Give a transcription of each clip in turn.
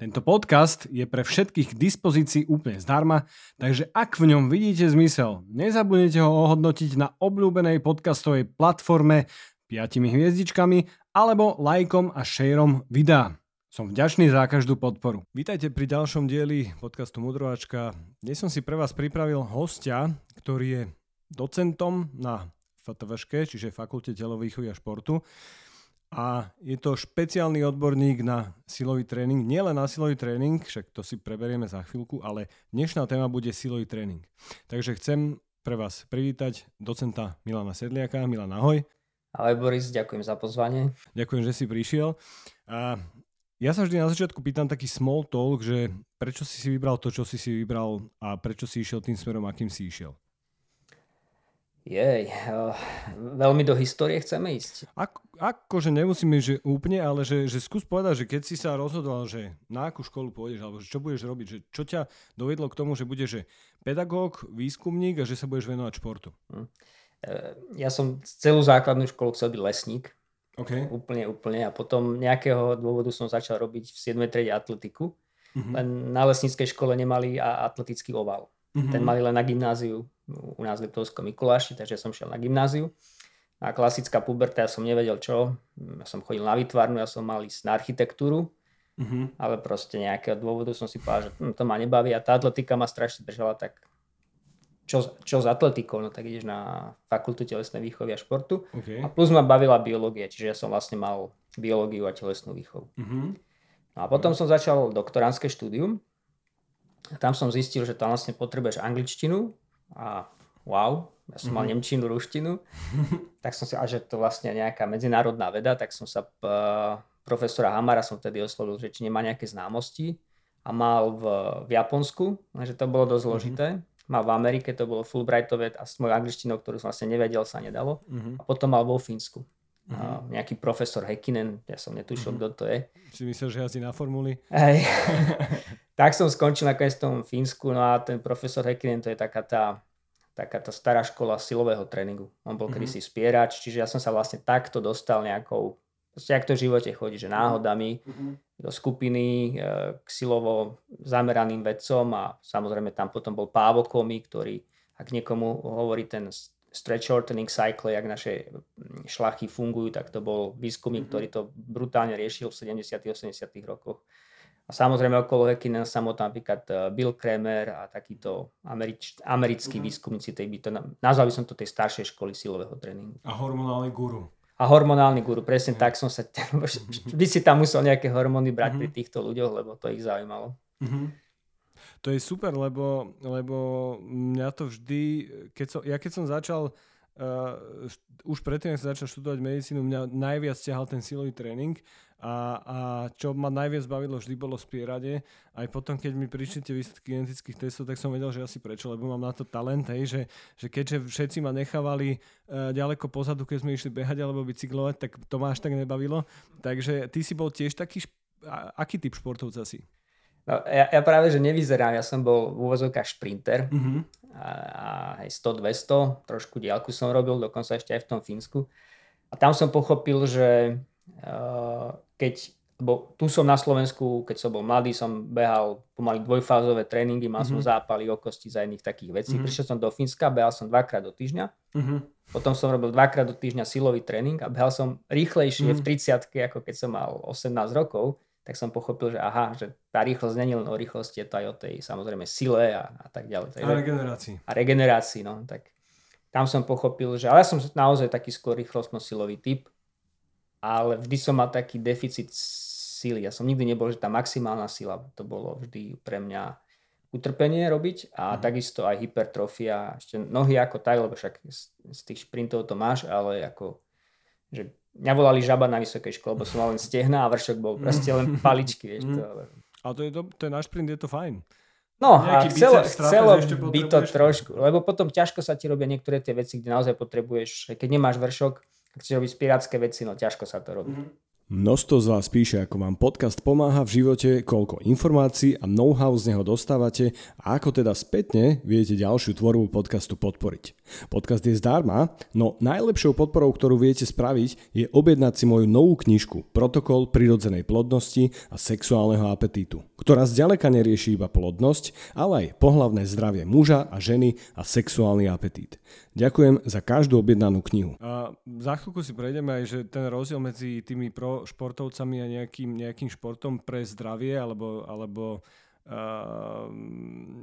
Tento podcast je pre všetkých k dispozícii úplne zdarma, takže ak v ňom vidíte zmysel, nezabudnite ho ohodnotiť na obľúbenej podcastovej platforme 5 hviezdičkami alebo lajkom a šejrom videa. Som vďačný za každú podporu. Vítajte pri ďalšom dieli podcastu Mudrovačka. Dnes som si pre vás pripravil hostia, ktorý je docentom na FTVŠke, čiže Fakulte telovýchovy a športu a je to špeciálny odborník na silový tréning. Nielen na silový tréning, však to si preberieme za chvíľku, ale dnešná téma bude silový tréning. Takže chcem pre vás privítať docenta Milana Sedliaka. Milan, ahoj. Ahoj Boris, ďakujem za pozvanie. Ďakujem, že si prišiel. A ja sa vždy na začiatku pýtam taký small talk, že prečo si si vybral to, čo si si vybral a prečo si išiel tým smerom, akým si išiel. Jej, uh, veľmi do histórie chceme ísť. Ako, akože nemusíme, že úplne, ale že, že skús povedať, že keď si sa rozhodoval, že na akú školu pôjdeš, alebo čo budeš robiť, že čo ťa dovedlo k tomu, že budeš že pedagóg, výskumník a že sa budeš venovať športu? Hm. Ja som celú základnú školu chcel byť lesník. Okay. Úplne, úplne. A potom nejakého dôvodu som začal robiť v 7. triede atletiku. Uh-huh. Len na lesníckej škole nemali atletický oval. Uh-huh. Ten mali len na gymnáziu u nás v Liptovskom Mikuláši, takže som šiel na gymnáziu. A klasická puberta, ja som nevedel čo. Ja som chodil na výtvarnú, ja som mal ísť na architektúru, uh-huh. ale proste nejakého dôvodu som si povedal, že hm, to ma nebaví a tá atletika ma strašne držala, tak čo, čo s atletikou, no tak ideš na fakultu telesnej výchovy a športu. Okay. A plus ma bavila biológia, čiže ja som vlastne mal biológiu a telesnú výchovu. Uh-huh. No a potom som začal doktoránske štúdium. Tam som zistil, že tam vlastne potrebuješ angličtinu, a wow, ja som mal mm-hmm. nemčinu, ruštinu, tak som si, a že to vlastne nejaká medzinárodná veda, tak som sa p, profesora Hamara som vtedy oslovil, že či nemá nejaké známosti a mal v, v Japonsku, že to bolo dosť mhm. zložité. Mm-hmm. Mal v Amerike, to bolo Fulbrightové a s mojou angličtinou, ktorú som vlastne nevedel, sa nedalo. Mm-hmm. A potom mal vo Fínsku. Mm-hmm. Nejaký profesor Hekinen, ja som netušil, mm-hmm. kto to je. Si myslel, že jazdí na formuli? Hej. tak som skončil nakoniec v tom Fínsku, no a ten profesor Hekinen, to je taká tá, taká tá stará škola silového tréningu. On bol mm-hmm. kedysi spierač, čiže ja som sa vlastne takto dostal nejakou, proste jak to v živote chodí, že náhodami mm-hmm. do skupiny e, k silovo zameraným vedcom a samozrejme tam potom bol Pávo Komi, ktorý, ak niekomu hovorí ten stretch shortening cycle, jak naše mm, šlachy fungujú, tak to bol výskumník, mm-hmm. ktorý to brutálne riešil v 70 80 rokoch. A samozrejme okolo Hekina samotná napríklad e, Bill Kramer a takíto američ, americkí mm-hmm. výskumníci, tej by to, nazval by som to tej staršej školy silového tréningu. A hormonálny guru. A hormonálny guru, presne mm-hmm. tak som sa, by si tam musel nejaké hormóny brať mm-hmm. pri týchto ľuďoch, lebo to ich zaujímalo. Mm-hmm. To je super, lebo, lebo mňa to vždy, keď som, ja keď som začal uh, už predtým, som začal študovať medicínu, mňa najviac ťahal ten silový tréning a, a čo ma najviac bavilo vždy bolo spieranie. Aj potom, keď mi prišli tie výsledky genetických testov, tak som vedel, že asi prečo, lebo mám na to talent, hej, že, že keďže všetci ma nechávali uh, ďaleko pozadu, keď sme išli behať alebo bicyklovať, tak to ma až tak nebavilo. Takže ty si bol tiež taký, šp- aký typ športovca si? No, ja, ja práve, že nevyzerám, ja som bol v úvozovkách šprinter mm-hmm. a, a aj 100-200, trošku diálku som robil, dokonca ešte aj v tom Fínsku. A tam som pochopil, že uh, keď, bo tu som na Slovensku, keď som bol mladý, som behal pomaly dvojfázové tréningy, mal mm-hmm. som mhm. zápaly o kosti za jedných takých vecí. Mm-hmm. Prišiel som do Fínska, behal som dvakrát do týždňa. Mm-hmm. Potom som robil dvakrát do týždňa silový tréning a behal som rýchlejšie mm-hmm. v 30 ako keď som mal 18 rokov tak som pochopil, že aha, že tá rýchlosť není len o rýchlosti, je to aj o tej samozrejme sile a, a tak ďalej. a regenerácii. A regenerácii, no. Tak tam som pochopil, že ale ja som naozaj taký skôr rýchlostno-silový typ, ale vždy som mal taký deficit síly. Ja som nikdy nebol, že tá maximálna sila, to bolo vždy pre mňa utrpenie robiť a mm. takisto aj hypertrofia, ešte nohy ako tak, lebo však z, z tých šprintov to máš, ale ako, že Mňa volali žaba na vysokej škole, lebo som mal len stehna a vršok bol proste len paličky. Vieš, to, ale... Ale to je, to, to je náš print, je to fajn. No a chcelo, chcelo by to trošku, lebo potom ťažko sa ti robia niektoré tie veci, kde naozaj potrebuješ, keď nemáš vršok, chceš robiť spirácké veci, no ťažko sa to robí. Mm-hmm. Množstvo z vás píše, ako vám podcast pomáha v živote, koľko informácií a know-how z neho dostávate a ako teda spätne viete ďalšiu tvorbu podcastu podporiť. Podcast je zdarma, no najlepšou podporou, ktorú viete spraviť, je objednať si moju novú knižku Protokol prirodzenej plodnosti a sexuálneho apetítu, ktorá zďaleka nerieši iba plodnosť, ale aj pohlavné zdravie muža a ženy a sexuálny apetít. Ďakujem za každú objednanú knihu. A za chvíľku si prejdeme aj, že ten rozdiel medzi tými pro športovcami a nejakým, nejakým športom pre zdravie alebo, alebo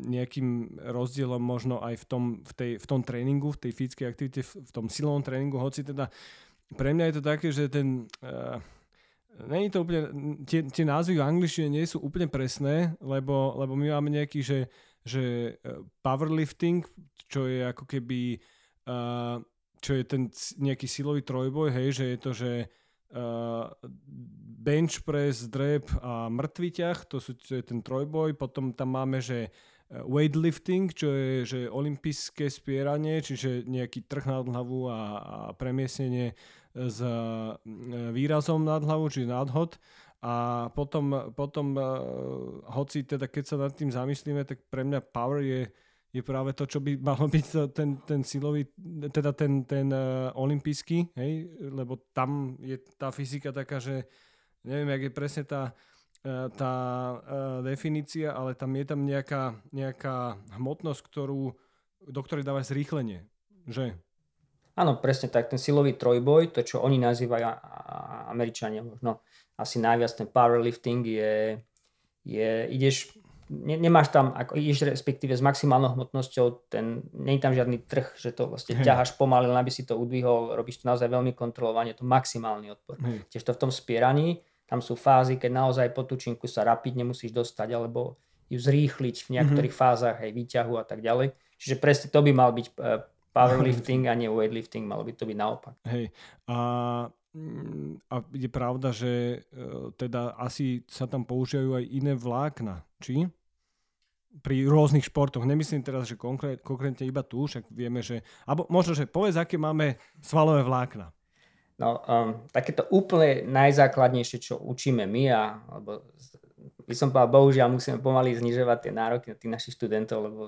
nejakým rozdielom možno aj v tom, v, tej, v tom tréningu, v tej fyzickej aktivite, v, tom silovom tréningu, hoci teda pre mňa je to také, že ten... Uh, Není to úplne, tie, tie názvy v angličtine nie sú úplne presné, lebo, lebo my máme nejaký, že, že powerlifting, čo je ako keby, uh, čo je ten nejaký silový trojboj, hej, že je to, že uh, bench press, drep a mŕtvy ťah, to, sú, to je ten trojboj, potom tam máme, že uh, weightlifting, čo je že olympijské spieranie, čiže nejaký trh nad hlavu a, a premiesnenie s uh, výrazom nad hlavu, čiže nadhod. A potom, potom uh, hoci teda keď sa nad tým zamyslíme, tak pre mňa power je je práve to, čo by malo byť ten, ten silový, teda ten, ten uh, olimpijský, hej, lebo tam je tá fyzika taká, že neviem, jak je presne tá, uh, tá uh, definícia, ale tam je tam nejaká, nejaká hmotnosť, ktorú, do ktorej dáva zrýchlenie, že? Áno, presne tak, ten silový trojboj, to, čo oni nazývajú Američania možno asi najviac ten powerlifting je, je ideš ne, nemáš tam, ako ideš respektíve s maximálnou hmotnosťou, ten, nie je tam žiadny trh, že to vlastne hey. ťaháš pomaly, len aby si to udvihol, robíš to naozaj veľmi kontrolovane, to maximálny odpor. Hey. Tiež to v tom spieraní, tam sú fázy, keď naozaj po tučinku sa rapidne musíš dostať, alebo ju zrýchliť v niektorých mm-hmm. fázach, aj výťahu a tak ďalej. Čiže presne to by mal byť uh, powerlifting a nie weightlifting, malo by to byť naopak. Hej, a mm, a je pravda, že uh, teda asi sa tam používajú aj iné vlákna, či? pri rôznych športoch. Nemyslím teraz, že konkrét, konkrétne iba tu, však vieme, že... Alebo možno, že povedz, aké máme svalové vlákna. No, um, takéto úplne najzákladnejšie, čo učíme my, a, alebo by som povedal, bohužiaľ musíme pomaly znižovať tie nároky na tých našich študentov, lebo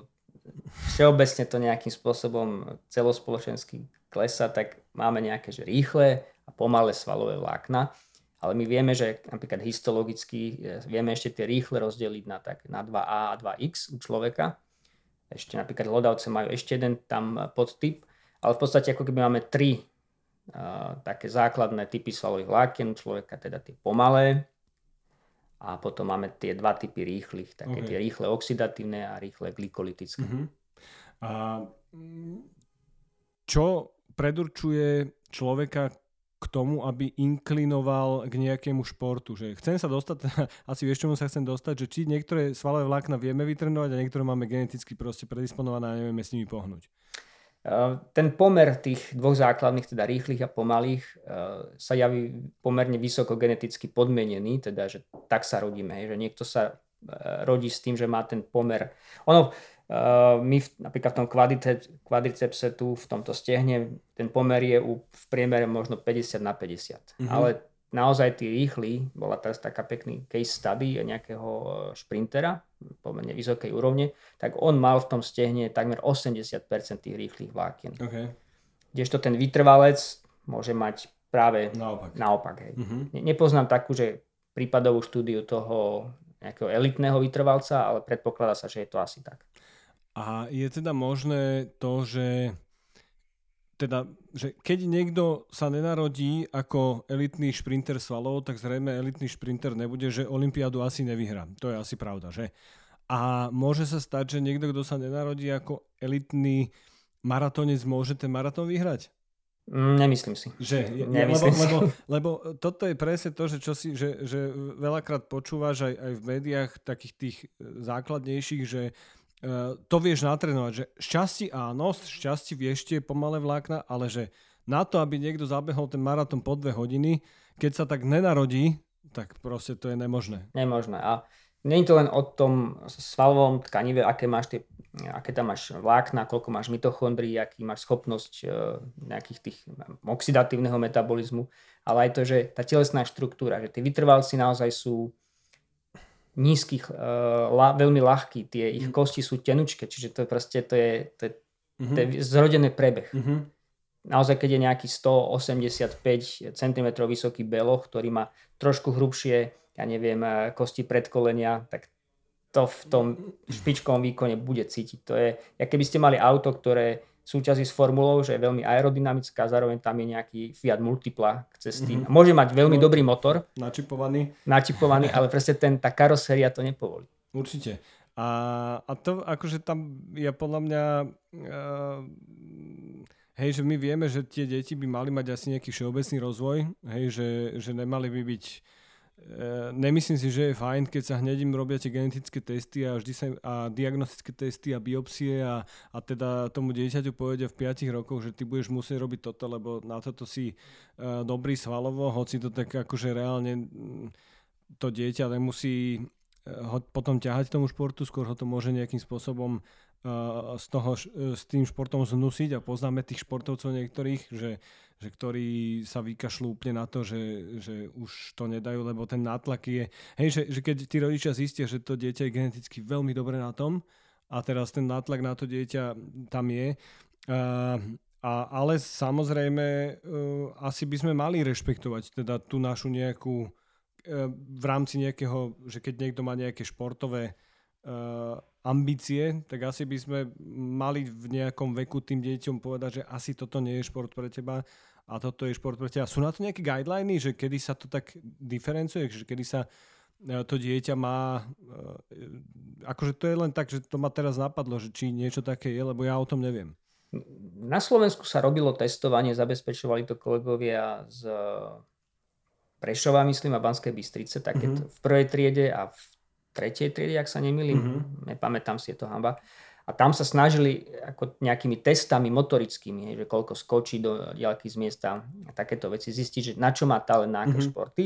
všeobecne to nejakým spôsobom celospoločensky klesa, tak máme nejaké že rýchle a pomalé svalové vlákna. Ale my vieme, že napríklad histologicky e, vieme ešte tie rýchle rozdeliť na, tak, na 2A a 2X u človeka. Ešte napríklad hlodavce majú ešte jeden tam podtyp, ale v podstate ako keby máme tri také základné typy svalových vlákien človeka, teda tie pomalé, a potom máme tie dva typy rýchlych, také okay. tie rýchle oxidatívne a rýchle glykolytické. Uh-huh. A čo predurčuje človeka k tomu, aby inklinoval k nejakému športu. Že chcem sa dostať, asi vieš, čomu sa chcem dostať, že či niektoré svalové vlákna vieme vytrenovať a niektoré máme geneticky proste predisponované a nevieme s nimi pohnúť. Ten pomer tých dvoch základných, teda rýchlych a pomalých, sa javí pomerne vysoko geneticky podmienený, teda že tak sa rodíme, že niekto sa rodí s tým, že má ten pomer. Ono, my v, napríklad v tom kvadricepse tu, v tomto stehne, ten pomer je u, v priemere možno 50 na 50. Mm-hmm. Ale naozaj tí rýchli, bola teraz taká pekný case study nejakého e, šprintera, pomerne vysokej úrovne, tak on mal v tom stehne takmer 80% tých rýchlych vlákien. Okay. Kdežto ten vytrvalec môže mať práve naopak. naopak hej. Mm-hmm. Ne, nepoznám takú, že prípadovú štúdiu toho nejakého elitného vytrvalca, ale predpokladá sa, že je to asi tak. A je teda možné to, že teda, že keď niekto sa nenarodí ako elitný šprinter svalov, tak zrejme elitný šprinter nebude, že Olympiádu asi nevyhrá. To je asi pravda, že? A môže sa stať, že niekto, kto sa nenarodí ako elitný maratónec, môže ten maratón vyhrať? Nemyslím si. Že, Nemyslím lebo, si. Lebo, lebo toto je presne to, že, čo si, že, že veľakrát počúvaš aj, aj v médiách takých tých základnejších, že to vieš natrénovať, že šťastí áno, šťastí vieš tie pomalé vlákna, ale že na to, aby niekto zabehol ten maratón po dve hodiny, keď sa tak nenarodí, tak proste to je nemožné. Nemožné. A nie je to len o tom svalovom tkanive, aké máš tie aké tam máš vlákna, koľko máš mitochondrií, aký máš schopnosť e, nejakých tých oxidatívneho metabolizmu, ale aj to, že tá telesná štruktúra, že tí vytrvalci naozaj sú nízkych, uh, la, veľmi ľahkí, tie ich mm. kosti sú tenučké, čiže to je proste, to je, to je, mm-hmm. to je zrodený prebeh. Mm-hmm. Naozaj, keď je nejaký 185 cm vysoký beloch, ktorý má trošku hrubšie, ja neviem, e, kosti predkolenia, tak to v tom špičkovom výkone bude cítiť. To je, ja keby ste mali auto, ktoré súťazí s formulou, že je veľmi aerodynamická, zároveň tam je nejaký Fiat Multipla cez tým. Mm-hmm. Môže mať veľmi no, dobrý motor. Načipovaný. Načipovaný, ale presne ten, tá karoséria to nepovolí. Určite. A, a to akože tam je podľa mňa uh, hej, že my vieme, že tie deti by mali mať asi nejaký všeobecný rozvoj, hej, že, že nemali by byť nemyslím si, že je fajn, keď sa hneď im robia tie genetické testy a, vždy sa, a diagnostické testy a biopsie a, a teda tomu dieťaťu povedia v 5 rokoch, že ty budeš musieť robiť toto, lebo na toto si uh, dobrý svalovo, hoci to tak akože reálne to dieťa nemusí ho potom ťahať tomu športu, skôr ho to môže nejakým spôsobom z toho, s tým športom znusiť a poznáme tých športovcov niektorých, že že ktorí sa vykašľú úplne na to, že, že už to nedajú, lebo ten nátlak je... Hej, že, že keď tí rodičia zistia, že to dieťa je geneticky veľmi dobre na tom a teraz ten nátlak na to dieťa tam je, uh, a, ale samozrejme asi by sme mali rešpektovať teda tú našu nejakú v rámci nejakého, že keď niekto má nejaké športové ambície, tak asi by sme mali v nejakom veku tým deťom povedať, že asi toto nie je šport pre teba a toto je šport pre teba. Sú na to nejaké guideliny, že kedy sa to tak diferencuje, že kedy sa e, to dieťa má, e, akože to je len tak, že to ma teraz napadlo, že či niečo také je, lebo ja o tom neviem. Na Slovensku sa robilo testovanie, zabezpečovali to kolegovia z Prešova, myslím, a Banskej Bystrice, také mm-hmm. v prvej triede a v tretej triede, ak sa nemýlim, mm-hmm. nepamätám si, je to hamba. A tam sa snažili ako nejakými testami motorickými, že koľko skočí do ďalky z miesta a takéto veci zistiť, že na čo má talent, na aké mm-hmm. športy.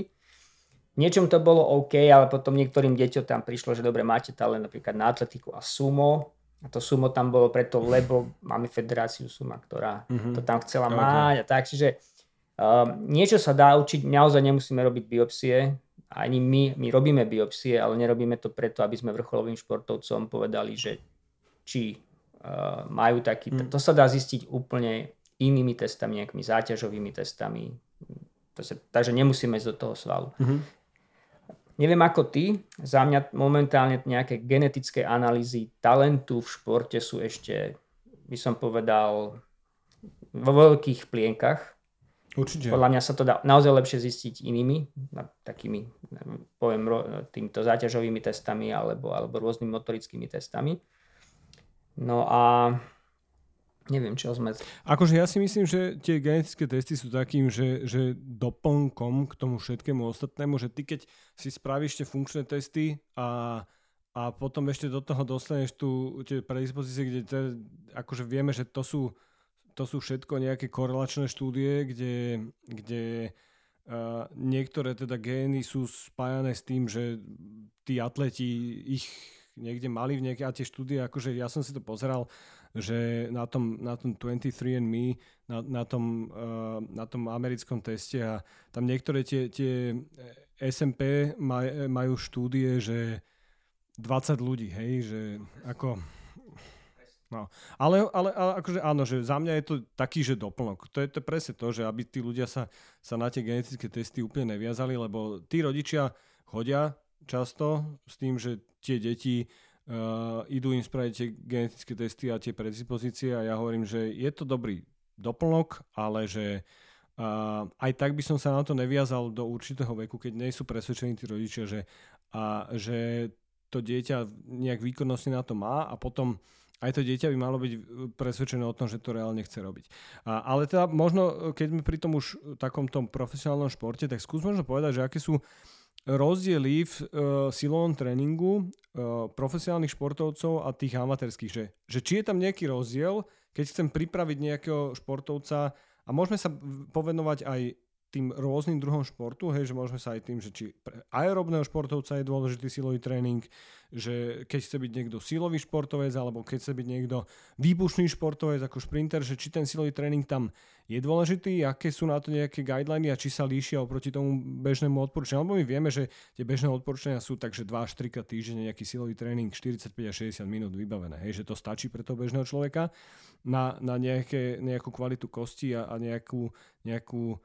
Niečom to bolo OK, ale potom niektorým deťom tam prišlo, že dobre, máte talent napríklad na atletiku a sumo. A to sumo tam bolo preto, lebo máme federáciu suma, ktorá mm-hmm. to tam chcela okay. mať a tak. Čiže um, niečo sa dá učiť, naozaj nemusíme robiť biopsie. Ani my, my robíme biopsie, ale nerobíme to preto, aby sme vrcholovým športovcom povedali, že či uh, majú taký... Hmm. To sa dá zistiť úplne inými testami, nejakými záťažovými testami. To sa, takže nemusíme ísť do toho svalu. Mm-hmm. Neviem ako ty, za mňa momentálne nejaké genetické analýzy talentu v športe sú ešte, by som povedal, vo veľkých plienkach. Určite. Podľa mňa sa to dá naozaj lepšie zistiť inými, takými, poviem, týmto záťažovými testami alebo, alebo rôznymi motorickými testami. No a neviem, čo sme... Akože ja si myslím, že tie genetické testy sú takým, že, že doplnkom k tomu všetkému ostatnému, že ty keď si spravíš tie funkčné testy a, a potom ešte do toho dostaneš tu tie predispozície, kde te, akože vieme, že to sú, to sú všetko nejaké korelačné štúdie, kde, kde uh, niektoré teda gény sú spájané s tým, že tí atleti ich niekde mali v nejaké, a tie štúdie, akože ja som si to pozeral, že na tom, na tom 23andMe, na, na, tom, uh, na tom americkom teste a tam niektoré tie, tie SMP maj, majú štúdie, že 20 ľudí, hej, že ako... No. Ale, ale, ale akože áno, že za mňa je to taký, že doplnok. To je to presne to, že aby tí ľudia sa, sa na tie genetické testy úplne neviazali, lebo tí rodičia chodia často s tým, že tie deti uh, idú im spraviť tie genetické testy a tie predispozície a ja hovorím, že je to dobrý doplnok, ale že uh, aj tak by som sa na to neviazal do určitého veku, keď nie sú presvedčení tí rodičia, že, uh, že to dieťa nejak výkonnostne na to má a potom aj to dieťa by malo byť presvedčené o tom, že to reálne chce robiť. A, ale teda možno, keď sme pri tom už takom tom profesionálnom športe, tak skús možno povedať, že aké sú rozdiely v uh, silovom tréningu uh, profesionálnych športovcov a tých amatérských, že, že či je tam nejaký rozdiel, keď chcem pripraviť nejakého športovca a môžeme sa povenovať aj tým rôznym druhom športu, hej, že môžeme sa aj tým, že či pre aerobného športovca je dôležitý silový tréning, že keď chce byť niekto silový športovec, alebo keď chce byť niekto výbušný športovec ako šprinter, že či ten silový tréning tam je dôležitý, aké sú na to nejaké guideliny a či sa líšia oproti tomu bežnému odporúčaniu. Lebo my vieme, že tie bežné odporúčania sú tak, že 2 až 3 krát týždenne nejaký silový tréning 45 až 60 minút vybavené. Hej, že to stačí pre toho bežného človeka na, na nejaké, nejakú kvalitu kosti a, a nejakú, nejakú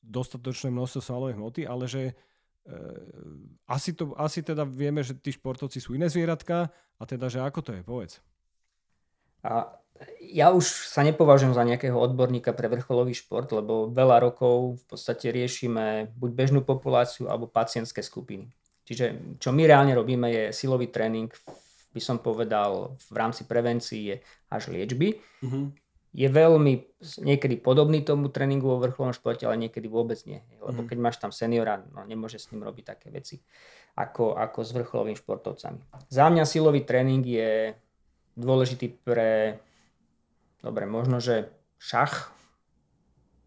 dostatočné množstvo svalovej hmoty, ale že uh, asi, to, asi teda vieme, že tí športovci sú iné zvieratka a teda, že ako to je, povedz. A ja už sa nepovažujem za nejakého odborníka pre vrcholový šport, lebo veľa rokov v podstate riešime buď bežnú populáciu alebo pacientské skupiny. Čiže čo my reálne robíme je silový tréning, by som povedal, v rámci prevencie až liečby. Mm-hmm je veľmi niekedy podobný tomu tréningu vo vrcholnom športe, ale niekedy vôbec nie. Lebo mhm. keď máš tam seniora, no nemôže s ním robiť také veci ako, ako s vrcholovými športovcami. Za mňa silový tréning je dôležitý pre, dobre, možno, že šach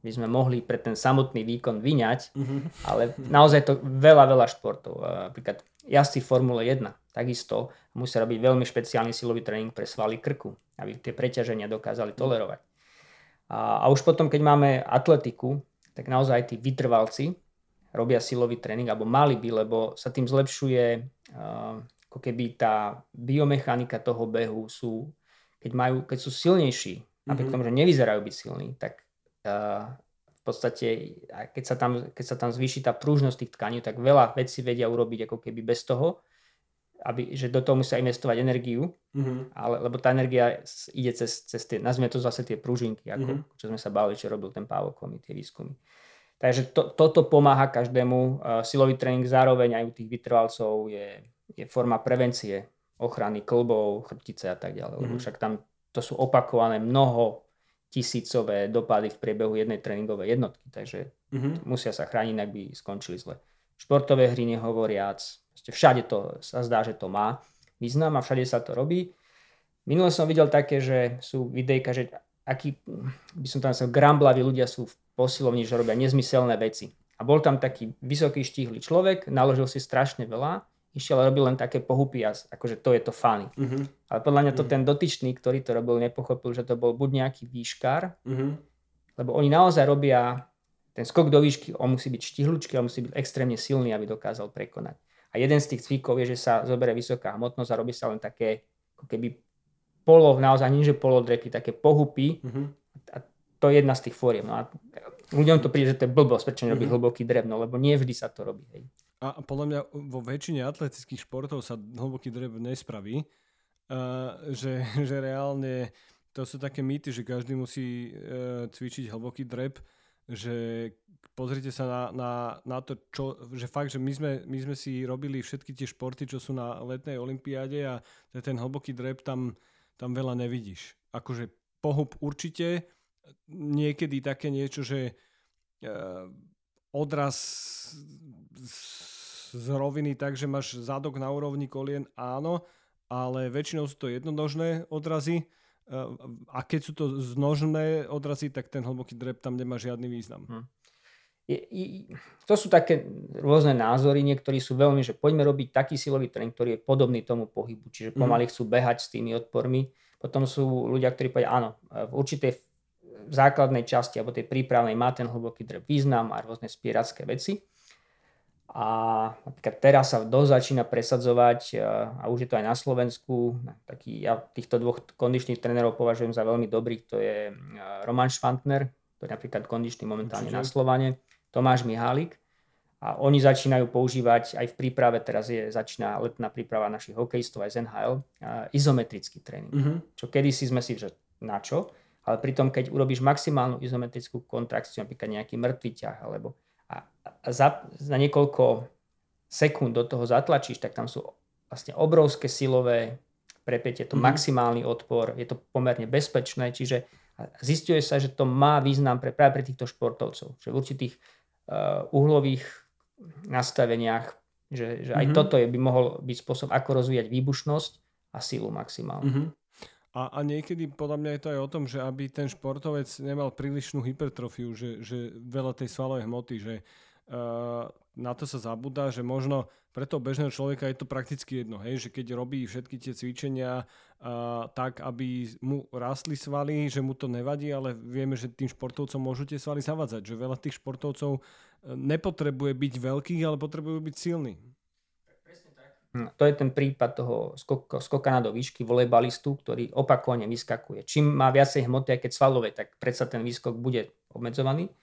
by sme mohli pre ten samotný výkon vyňať, mm-hmm. ale naozaj to veľa, veľa športov. Napríklad jazdci Formule 1 takisto musia robiť veľmi špeciálny silový tréning pre svaly krku aby tie preťaženia dokázali tolerovať. A, a už potom, keď máme atletiku, tak naozaj tí vytrvalci robia silový tréning, alebo mali by, lebo sa tým zlepšuje uh, ako keby tá biomechanika toho behu sú, keď, majú, keď sú silnejší, napriek mm-hmm. tomu, že nevyzerajú byť silní, tak uh, v podstate, keď sa, tam, keď sa tam zvýši tá prúžnosť tých tkaní, tak veľa vecí vedia urobiť ako keby bez toho aby, že do toho musia investovať energiu, mm-hmm. ale, lebo tá energia ide cez, cez tie, nazvime to zase tie pružinky, ako, mm-hmm. čo sme sa bavili, čo robil ten Pavel Komi, tie výskumy. Takže to, toto pomáha každému. Uh, silový tréning zároveň aj u tých vytrvalcov je, je forma prevencie, ochrany klbov, chrbtice a tak ďalej. Mm-hmm. Lebo však tam to sú opakované mnoho tisícové dopady v priebehu jednej tréningovej jednotky, takže mm-hmm. musia sa chrániť, ak by skončili zle. Športové hry nehovoriac, všade to sa zdá, že to má význam a všade sa to robí. Minule som videl také, že sú videjka, že aký, by som tam myslel, gramblaví ľudia sú v posilovni, že robia nezmyselné veci. A bol tam taký vysoký štíhly človek, naložil si strašne veľa, išiel a robil len také pohupy a akože to je to funny. Uh-huh. Ale podľa mňa to uh-huh. ten dotyčný, ktorý to robil, nepochopil, že to bol buď nejaký výškar, uh-huh. lebo oni naozaj robia ten skok do výšky, on musí byť štihlučký, on musí byť extrémne silný, aby dokázal prekonať. A jeden z tých cvikov je, že sa zoberie vysoká hmotnosť a robí sa len také, ako keby polo, naozaj nie že polodreky, také pohupy. Mm-hmm. A to je jedna z tých fóriem. No a ľuďom to príde, že to je blbosť, prečo nerobí mm-hmm. hlboký drevno, lebo nie vždy sa to robí. Hej. A podľa mňa vo väčšine atletických športov sa hlboký drev nespraví. Uh, že, že reálne to sú také mýty, že každý musí uh, cvičiť hlboký drep, že pozrite sa na, na, na to, čo, že fakt, že my sme, my sme si robili všetky tie športy, čo sú na letnej olympiáde a ten hlboký drep tam, tam veľa nevidíš. Akože pohub určite, niekedy také niečo, že uh, odraz z roviny tak, že máš zadok na úrovni kolien, áno, ale väčšinou sú to jednonožné odrazy a keď sú to znožné odrazy, tak ten hlboký drep tam nemá žiadny význam. Hm je, je, to sú také rôzne názory, niektorí sú veľmi, že poďme robiť taký silový tréning, ktorý je podobný tomu pohybu, čiže mhm. pomaly chcú behať s tými odpormi. Potom sú ľudia, ktorí povedia, áno, v určitej základnej časti alebo tej prípravnej má ten hlboký drep význam a rôzne spieracké veci. A napríklad teraz sa dosť začína presadzovať, a už je to aj na Slovensku, taký, ja týchto dvoch kondičných trénerov považujem za veľmi dobrých, to je Roman Švantner, ktorý je napríklad kondičný momentálne Určite. na Slovane, Tomáš Mihálik. A oni začínajú používať, aj v príprave, teraz je, začína letná príprava našich hokejistov aj z NHL, izometrický tréning. Mm-hmm. Čo kedysi sme si, že na čo, ale pritom, keď urobíš maximálnu izometrickú kontrakciu, napríklad nejaký mŕtvý ťah, alebo za, za niekoľko sekúnd do toho zatlačíš, tak tam sú vlastne obrovské silové prepätie, to mm-hmm. maximálny odpor, je to pomerne bezpečné, čiže zistuje sa, že to má význam pre, práve pre týchto športovcov, že v určitých uh, uhlových nastaveniach, že, že aj mm-hmm. toto je, by mohol byť spôsob, ako rozvíjať výbušnosť a sílu maximálnu. Mm-hmm. A, a niekedy podľa mňa je to aj o tom, že aby ten športovec nemal prílišnú hypertrofiu, že, že veľa tej svalovej hmoty, že na to sa zabúda, že možno pre toho bežného človeka je to prakticky jedno, hej, že keď robí všetky tie cvičenia uh, tak, aby mu rastli svaly, že mu to nevadí, ale vieme, že tým športovcom môžu tie svaly zavadzať, že veľa tých športovcov nepotrebuje byť veľkých, ale potrebujú byť silní. Hm, to je ten prípad toho skok, skokana do výšky volejbalistu, ktorý opakovane vyskakuje. Čím má viacej hmoty, aj keď svalové, tak predsa ten výskok bude obmedzovaný.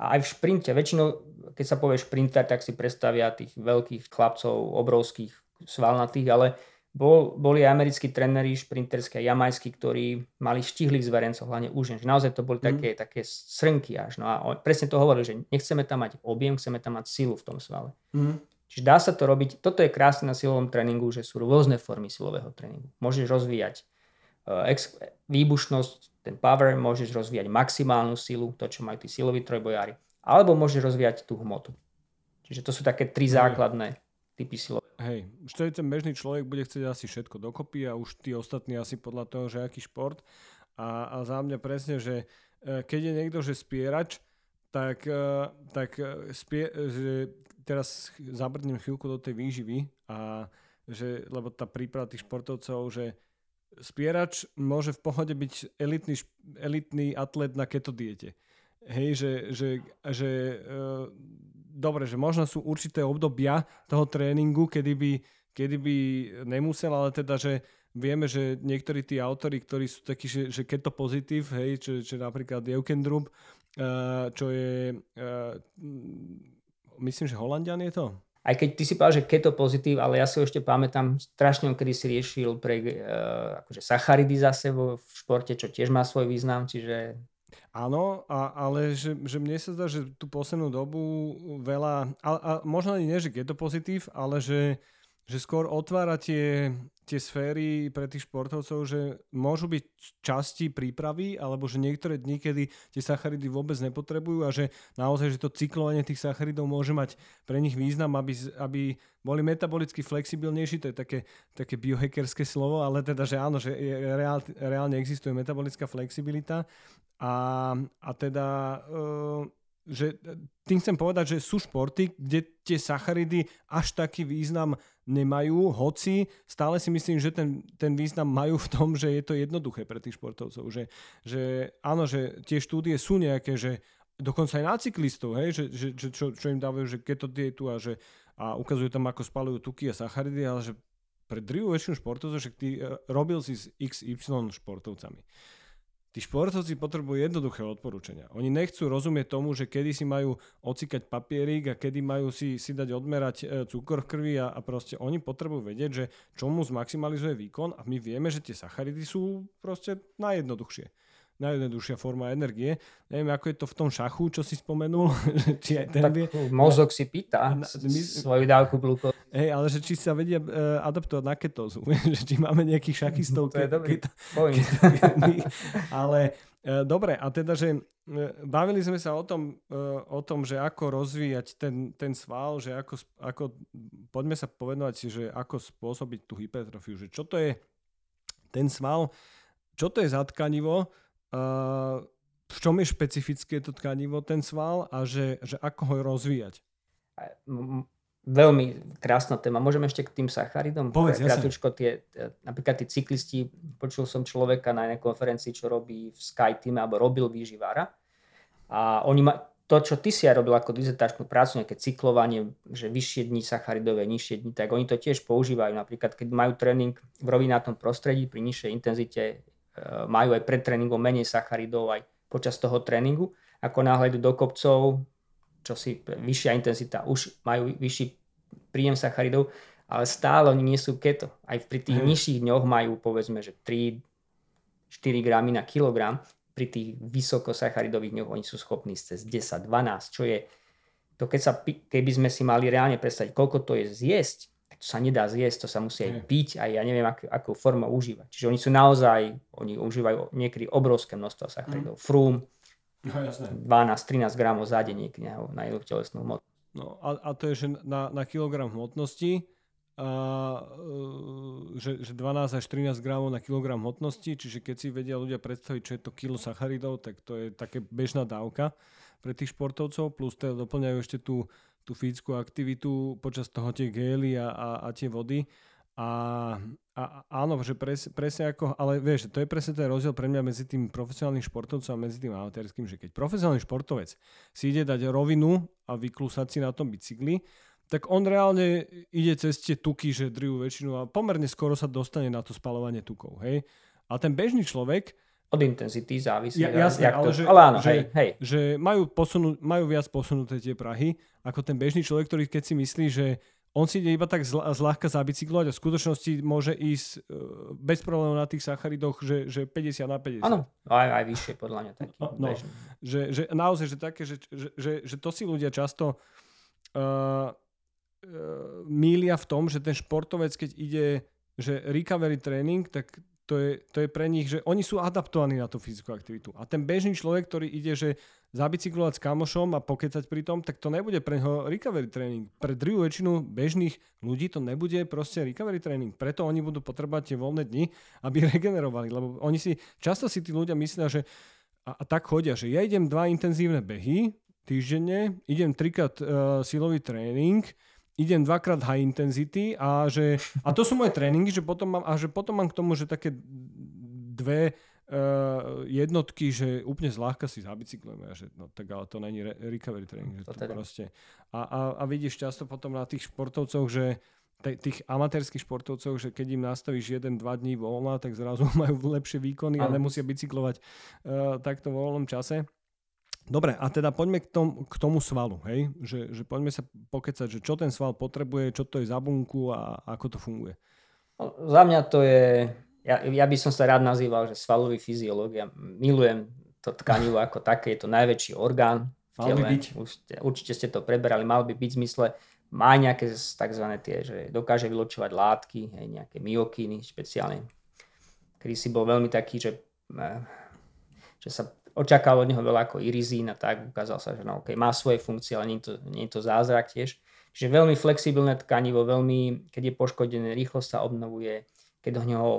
A aj v šprinte, väčšinou, keď sa povie šprinter, tak si predstavia tých veľkých chlapcov, obrovských, svalnatých, ale bol, boli americkí tréneri šprinterské, jamajskí, ktorí mali štihlých zverencov, hlavne už, že naozaj to boli mm. také, také srnky až. No a on, presne to hovorili, že nechceme tam mať objem, chceme tam mať silu v tom svale. Mm. Čiže dá sa to robiť, toto je krásne na silovom tréningu, že sú rôzne formy silového tréningu. Môžeš rozvíjať ex, výbušnosť, ten power, môžeš rozvíjať maximálnu silu, to čo majú tí siloví trojbojári, alebo môžeš rozvíjať tú hmotu. Čiže to sú také tri základné typy silové. Hej, už to je ten bežný človek, bude chcieť asi všetko dokopy a už tí ostatní asi podľa toho, že aký šport. A, a za mňa presne, že e, keď je niekto, že spierač, tak, e, tak spie, že teraz zabrdnem chvíľku do tej výživy a že, lebo tá príprava tých športovcov, že spierač môže v pohode byť elitný, elitný atlet na keto diete. Hej, že, že, že e, dobre, že možno sú určité obdobia toho tréningu, kedy by, kedy by nemusel, ale teda, že vieme, že niektorí tí autory, ktorí sú takí, že, že keto pozitív, hej, čo, čo napríklad Eukendrup, uh, čo je uh, myslím, že Holandian je to? Aj keď ty si povedal, že keto pozitív, ale ja si ešte pamätám strašne, kedy si riešil pre uh, akože sacharidy zase vo, v športe, čo tiež má svoj význam, čiže... Áno, a, ale že, že mne sa zdá, že tú poslednú dobu veľa, a, a možno ani nie, že keto pozitív, ale že, že skôr otvára tie, tie sféry pre tých športovcov, že môžu byť časti prípravy, alebo že niektoré dni, kedy tie sacharidy vôbec nepotrebujú a že naozaj, že to cyklovanie tých sacharidov môže mať pre nich význam, aby, aby boli metabolicky flexibilnejší, to je také, také biohackerské slovo, ale teda, že áno, že reál, reálne existuje metabolická flexibilita. A, a teda uh, že tým chcem povedať, že sú športy, kde tie sacharidy až taký význam nemajú, hoci stále si myslím, že ten, ten význam majú v tom, že je to jednoduché pre tých športovcov. Že, že áno, že tie štúdie sú nejaké, že dokonca aj na cyklistov, hej, že, že, že čo, čo im dávajú, že keto dietu a, že, a ukazujú tam, ako spalujú tuky a sacharidy, ale že pre drivú väčšinu športovcov, že ty eh, robil si s XY športovcami. Tí športovci potrebujú jednoduché odporúčania. Oni nechcú rozumieť tomu, že kedy si majú ocikať papierik a kedy majú si, si dať odmerať e, cukor v krvi a, a proste oni potrebujú vedieť, že čo mu zmaximalizuje výkon a my vieme, že tie sacharidy sú proste najjednoduchšie najjednoduchšia forma energie. Neviem, ako je to v tom šachu, čo si spomenul. či aj ten tak vie... mozog si pýta na, my... svoju dávku glukózy. Hej, ale že či sa vedia uh, adaptovať na ketózu. že či máme nejakých šachistov. to je dobrý keto, ale uh, dobre, a teda, že uh, bavili sme sa o tom, uh, o tom, že ako rozvíjať ten, ten sval, že ako, ako, poďme sa povedať, že ako spôsobiť tú hypertrofiu, že čo to je ten sval, čo to je za tkanivo, v čom je špecifické to tkanivo, ten sval a že, že ako ho rozvíjať? Veľmi krásna téma. Môžeme ešte k tým sacharidom? Povedz, Kratučko, tie, napríklad tí cyklisti, počul som človeka na jednej konferencii, čo robí v Sky Team, alebo robil výživára. A oni ma, to, čo ty si aj robil ako dizertačnú prácu, nejaké cyklovanie, že vyššie dni sacharidové, nižšie dni, tak oni to tiež používajú. Napríklad, keď majú tréning v rovinátom prostredí pri nižšej intenzite Eh, majú aj pred tréningom menej sacharidov aj počas toho tréningu. Ako náhle do kopcov, čo si vyššia intenzita, už majú vyšší príjem sacharidov, ale stále oni nie sú keto. Aj pri tých hmm. nižších dňoch majú povedzme, že 3-4 gramy na kilogram, pri tých vysokosacharidových dňoch oni sú schopní cez 10-12, čo je to keď sa, keby sme si mali reálne predstaviť, koľko to je zjesť, to sa nedá zjesť, to sa musí aj piť a ja neviem, ak, akú formu užívať. Čiže oni sú naozaj, oni užívajú niekedy obrovské množstvo sacharidov. Mm. Frum, no, 12-13 gramov za deň na jednu telesnú hmotu. No a, a to je, že na, na kilogram hmotnosti že, že 12 až 13 gramov na kilogram hmotnosti, čiže keď si vedia ľudia predstaviť, čo je to kilo sacharidov, tak to je také bežná dávka pre tých športovcov, plus teda doplňajú ešte tú, tú fyzickú aktivitu počas toho tie gély a, a, a tie vody. A, a áno, že pres, presne ako, ale vieš, to je presne ten rozdiel pre mňa medzi tým profesionálnym športovcom a medzi tým amatérským, že keď profesionálny športovec si ide dať rovinu a vyklúsať si na tom bicykli, tak on reálne ide cez tie tuky, že drivú väčšinu a pomerne skoro sa dostane na to spalovanie tukov, hej. A ten bežný človek, od intenzity závisí. Ja, jasne, ale, to, že, ale áno, že, hej, hej. že majú, posunu, majú viac posunuté tie Prahy, ako ten bežný človek, ktorý keď si myslí, že on si ide iba tak zl- zľahka zabicyklovať a v skutočnosti môže ísť uh, bez problémov na tých sacharidoch, že, že 50 na 50. Áno, aj, aj vyššie podľa mňa taký no, že, že naozaj, že také, že, že, že, že to si ľudia často uh, mília v tom, že ten športovec, keď ide, že recovery tréning, tak to je, to je pre nich, že oni sú adaptovaní na tú fyzickú aktivitu. A ten bežný človek, ktorý ide, že zabicyklovať s kamošom a pokecať pri tom, tak to nebude pre neho recovery tréning. Pre druhú väčšinu bežných ľudí to nebude proste recovery tréning. Preto oni budú potrebovať tie voľné dni, aby regenerovali. Lebo oni si, často si tí ľudia myslia, že a, a tak chodia, že ja idem dva intenzívne behy týždenne, idem trikrát uh, silový tréning, idem dvakrát high intensity a že, a to sú moje tréningy, že potom mám, a že potom mám k tomu, že také dve uh, jednotky, že úplne zľahka si zabicyklujeme a že no tak ale to není re- recovery tréning. Že to, to teda. proste. A, a, a vidíš často potom na tých športovcoch, že tých amatérských športovcov, že keď im nastavíš jeden, dva dní voľna, tak zrazu majú lepšie výkony a nemusia bicyklovať uh, takto v voľnom čase. Dobre, a teda poďme k, tom, k tomu svalu, hej? Že, že poďme sa pokecať, že čo ten sval potrebuje, čo to je za bunku a ako to funguje. No, za mňa to je, ja, ja by som sa rád nazýval, že svalový fyziológ. Ja milujem to tkanivo ako také, je to najväčší orgán. Mal by byť. Určite, určite ste to preberali, mal by byť v zmysle, má nejaké tzv. tie, že dokáže vyločovať látky, hej, nejaké myokíny špeciálne. Kedy si bol veľmi taký, že, eh, že sa očakával od neho veľa ako irizín a tak, ukázal sa, že no, okay, má svoje funkcie, ale nie je, to, nie je to zázrak tiež. Čiže veľmi flexibilné tkanivo, veľmi, keď je poškodené, rýchlo sa obnovuje, keď do neho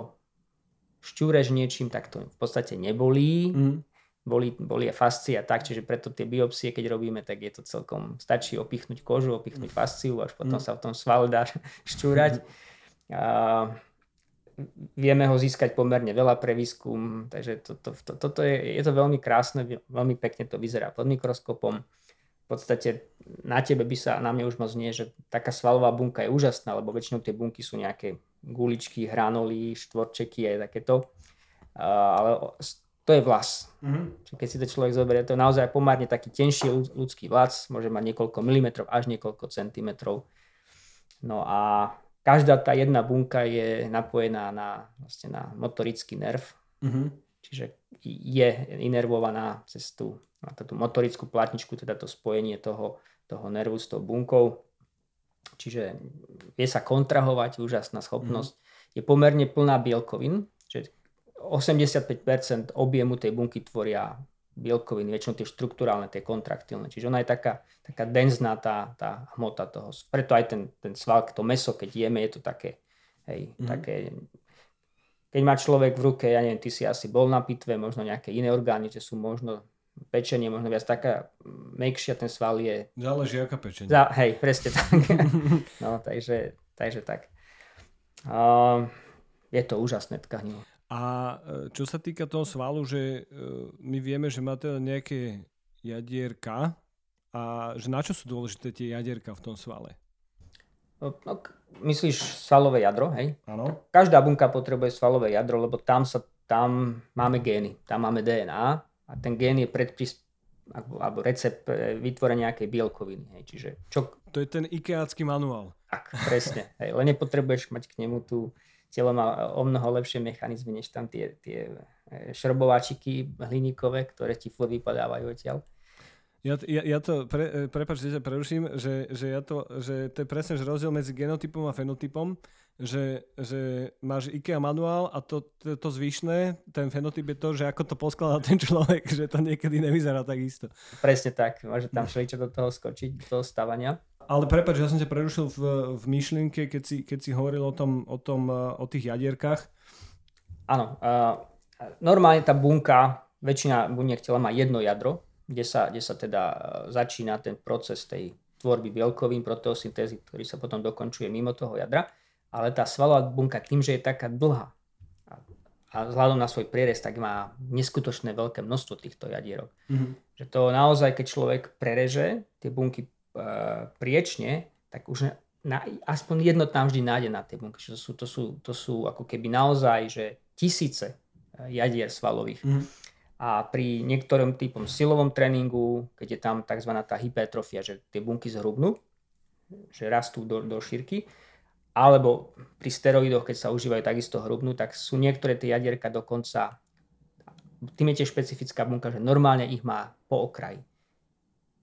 šťúreš niečím, tak to v podstate nebolí. Mm. Boli, boli a fascia tak, čiže preto tie biopsie, keď robíme, tak je to celkom, stačí opichnúť kožu, opichnúť fasciu, až potom mm. sa v tom svale dá šťúrať. A, vieme ho získať pomerne veľa pre výskum, takže to, to, to, toto je, je to veľmi krásne, veľmi pekne to vyzerá pod mikroskopom. V podstate na tebe by sa, na mne už moc nie, že taká svalová bunka je úžasná, lebo väčšinou tie bunky sú nejaké guličky, hranoly, štvorčeky aj takéto. Uh, ale to je vlas. Mm-hmm. Keď si to človek zoberie, to je naozaj pomerne taký tenší ľudský vlas, môže mať niekoľko milimetrov až niekoľko centimetrov. No a každá tá jedna bunka je napojená na, vlastne na motorický nerv, mm-hmm. čiže je inervovaná cez tú, na tú motorickú platničku, teda to spojenie toho, toho nervu s tou bunkou. Čiže vie sa kontrahovať, úžasná schopnosť. Mm-hmm. Je pomerne plná bielkovín, že 85% objemu tej bunky tvoria bielkoviny, väčšinou tie štruktúrálne, tie kontraktilné. Čiže ona je taká, taká denzná tá, tá hmota toho. Preto aj ten, ten sval, to meso, keď jeme, je to také, hej, mm. také keď má človek v ruke, ja neviem, ty si asi bol na pitve, možno nejaké iné orgány, že sú možno pečenie, možno viac taká mekšia, ten sval je... Záleží aká pečenie. Za, hej, presne tak. no, takže, takže tak. Uh, je to úžasné tkanivo. A e, čo sa týka toho svalu, že e, my vieme, že má teda nejaké jadierka a že na čo sú dôležité tie jadierka v tom svale? No, myslíš svalové jadro, hej? Áno. Každá bunka potrebuje svalové jadro, lebo tam, sa, tam máme gény, tam máme DNA a ten gén je predpis, alebo recept vytvorenia nejakej bielkoviny. Hej. Čiže čo... To je ten ikeácky manuál. Tak, presne. Hej. Len nepotrebuješ mať k nemu tú telo má o mnoho lepšie mechanizmy, než tam tie, tie e, šrobováčiky hliníkové, ktoré ti furt vypadávajú odtiaľ. Ja, ja, ja to, pre, e, prepáč, že sa preruším, že, že, ja to, že to je presne že rozdiel medzi genotypom a fenotypom, že, že máš IKEA manuál a to, to, to zvyšné, ten fenotyp je to, že ako to poskladá ten človek, že to niekedy nevyzerá tak isto. Presne tak, môže tam všeličo do toho skočiť, do toho stavania. Ale prepáč, ja som ťa prerušil v, v myšlienke, keď si, keď si hovoril o tom, o, tom, o tých jadierkách. Áno. Uh, normálne tá bunka, väčšina buniek tela má jedno jadro, kde sa, kde sa teda začína ten proces tej tvorby bielkovín, proteosyntézy, ktorý sa potom dokončuje mimo toho jadra. Ale tá svalová bunka tým, že je taká dlhá, a vzhľadom na svoj prierez, tak má neskutočné veľké množstvo týchto jadierok. Mm-hmm. Že to naozaj, keď človek prereže tie bunky priečne, tak už na, aspoň jedno tam vždy nájde na tie bunky. To sú, to, sú, to sú ako keby naozaj že tisíce e, jadier svalových. Mm-hmm. A pri niektorom typom silovom tréningu, keď je tam tzv. tá hypertrofia, že tie bunky zhrubnú, že rastú do, do šírky, alebo pri steroidoch, keď sa užívajú takisto hrubnú, tak sú niektoré tie jadierka dokonca, tým je tiež špecifická bunka, že normálne ich má po okraji.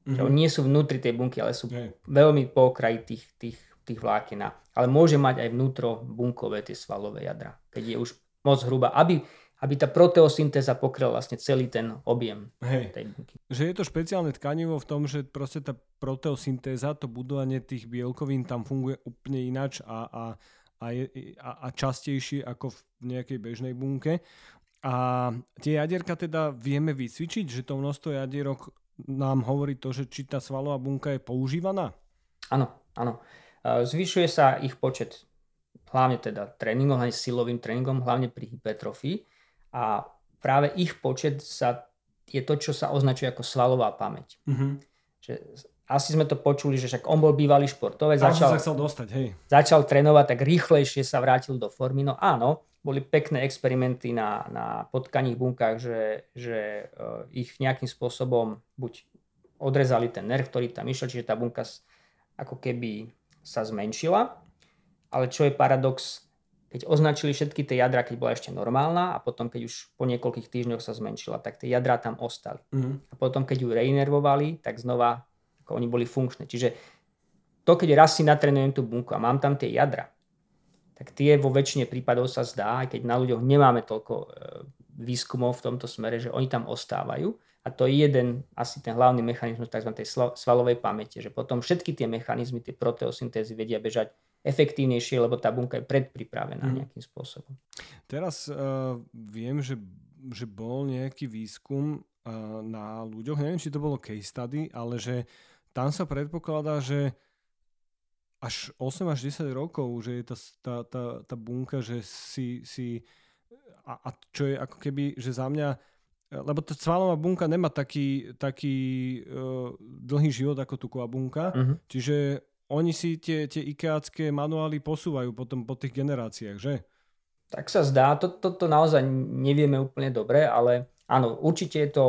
Mm-hmm. Oni nie sú vnútri tej bunky, ale sú Hej. veľmi po okraji tých, tých, tých vláken. Ale môže mať aj vnútro bunkové tie svalové jadra, keď je už moc hrubá, aby aby tá proteosyntéza pokryla vlastne celý ten objem Hej. tej bunky. Že je to špeciálne tkanivo v tom, že proste tá proteosyntéza, to budovanie tých bielkovín tam funguje úplne ináč a, a, a, je, a, a častejšie ako v nejakej bežnej bunke. A tie jadierka teda vieme vycvičiť, že to množstvo jadierok nám hovorí to, že či tá svalová bunka je používaná? Áno, áno. Zvyšuje sa ich počet hlavne teda tréningom, hlavne silovým tréningom, hlavne pri hypertrofii a práve ich počet sa, je to, čo sa označuje ako svalová pamäť. Mm-hmm. Že asi sme to počuli, že však on bol bývalý športovec, začal, sa chcel dostať, hej. začal trénovať, tak rýchlejšie sa vrátil do formy. No áno, boli pekné experimenty na, na potkaných bunkách, že, že uh, ich nejakým spôsobom buď odrezali ten nerv, ktorý tam išiel, čiže tá bunka ako keby sa zmenšila. Ale čo je paradox, keď označili všetky tie jadra, keď bola ešte normálna a potom, keď už po niekoľkých týždňoch sa zmenšila, tak tie jadra tam ostali. Mm-hmm. A potom, keď ju reinervovali, tak znova ako oni boli funkčné. Čiže to, keď raz si natrenujem tú bunku a mám tam tie jadra, tak tie vo väčšine prípadov sa zdá, aj keď na ľuďoch nemáme toľko e, výskumov v tomto smere, že oni tam ostávajú. A to je jeden, asi ten hlavný mechanizmus tzv. svalovej pamäte, že potom všetky tie mechanizmy, tie proteosyntézy vedia bežať efektívnejšie, lebo tá bunka je predpripravená mm. nejakým spôsobom. Teraz uh, viem, že, že bol nejaký výskum uh, na ľuďoch, neviem, či to bolo case study, ale že tam sa predpokladá, že až 8 až 10 rokov, že je tá, tá, tá, tá bunka, že si, si a, a čo je ako keby, že za mňa lebo tá svalová bunka nemá taký, taký uh, dlhý život ako tuková bunka, uh-huh. čiže oni si tie, tie IKEAcké manuály posúvajú potom po tých generáciách, že? Tak sa zdá, toto to, to naozaj nevieme úplne dobre, ale áno, určite je to,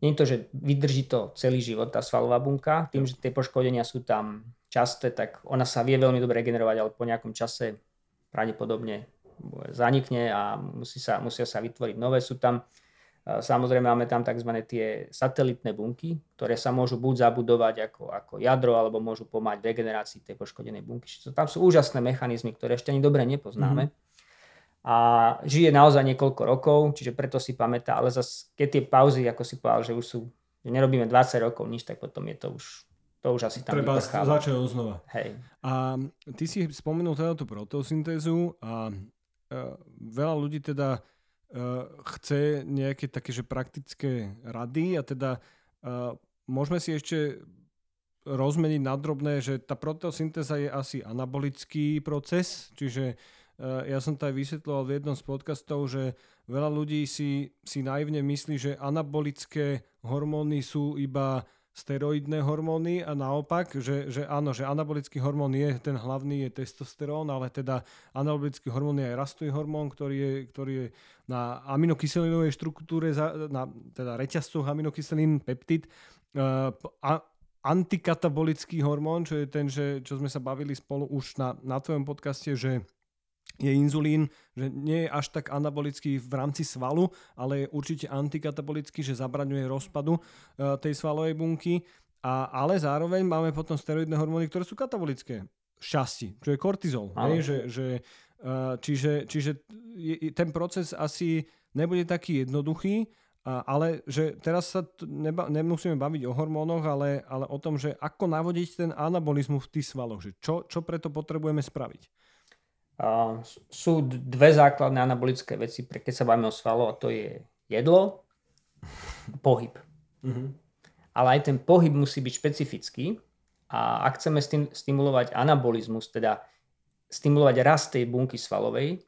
nie je to, že vydrží to celý život, tá svalová bunka, tým, že tie poškodenia sú tam časté, tak ona sa vie veľmi dobre regenerovať, ale po nejakom čase pravdepodobne zanikne a musí sa, musia sa vytvoriť nové. Sú tam Samozrejme máme tam tzv. tie satelitné bunky, ktoré sa môžu buď zabudovať ako, ako jadro, alebo môžu pomáhať regenerácii tej poškodenej bunky. Čiže tam sú úžasné mechanizmy, ktoré ešte ani dobre nepoznáme. Mm-hmm. A žije naozaj niekoľko rokov, čiže preto si pamätá, ale zase keď tie pauzy, ako si povedal, že už sú, že nerobíme 20 rokov nič, tak potom je to už to už asi tam Treba začať znova. Hej. A ty si spomenul teda tú protosyntézu a e, veľa ľudí teda Eh, chce nejaké také že praktické rady a teda uh, môžeme si ešte rozmeniť na drobné, že tá proteosyntéza je asi anabolický proces, čiže uh, ja som to aj vysvetloval v jednom z podcastov, že veľa ľudí si, si naivne myslí, že anabolické hormóny sú iba steroidné hormóny a naopak, že, že áno, že anabolický hormón je, ten hlavný je testosterón, ale teda anabolický hormón je aj rastový hormón, ktorý je, ktorý je na aminokyselinovej štruktúre, na teda reťazcoch aminokyselín, peptid, uh, a, antikatabolický hormón, čo je ten, že, čo sme sa bavili spolu už na, na tvojom podcaste, že je inzulín, že nie je až tak anabolický v rámci svalu, ale je určite antikatabolický, že zabraňuje rozpadu uh, tej svalovej bunky. A, ale zároveň máme potom steroidné hormóny, ktoré sú katabolické. Šťastí, čo je kortizol. Ne? Že, že, uh, čiže čiže ten proces asi nebude taký jednoduchý, ale že teraz sa neba, nemusíme baviť o hormónoch, ale, ale o tom, že ako navodiť ten anabolizmus v tých svaloch. Že čo, čo preto potrebujeme spraviť? Uh, sú dve základné anabolické veci, pre keď sa bavíme o svaloch, a to je jedlo, pohyb. Uh-huh. Ale aj ten pohyb musí byť špecifický a ak chceme stim- stimulovať anabolizmus, teda stimulovať rast tej bunky svalovej,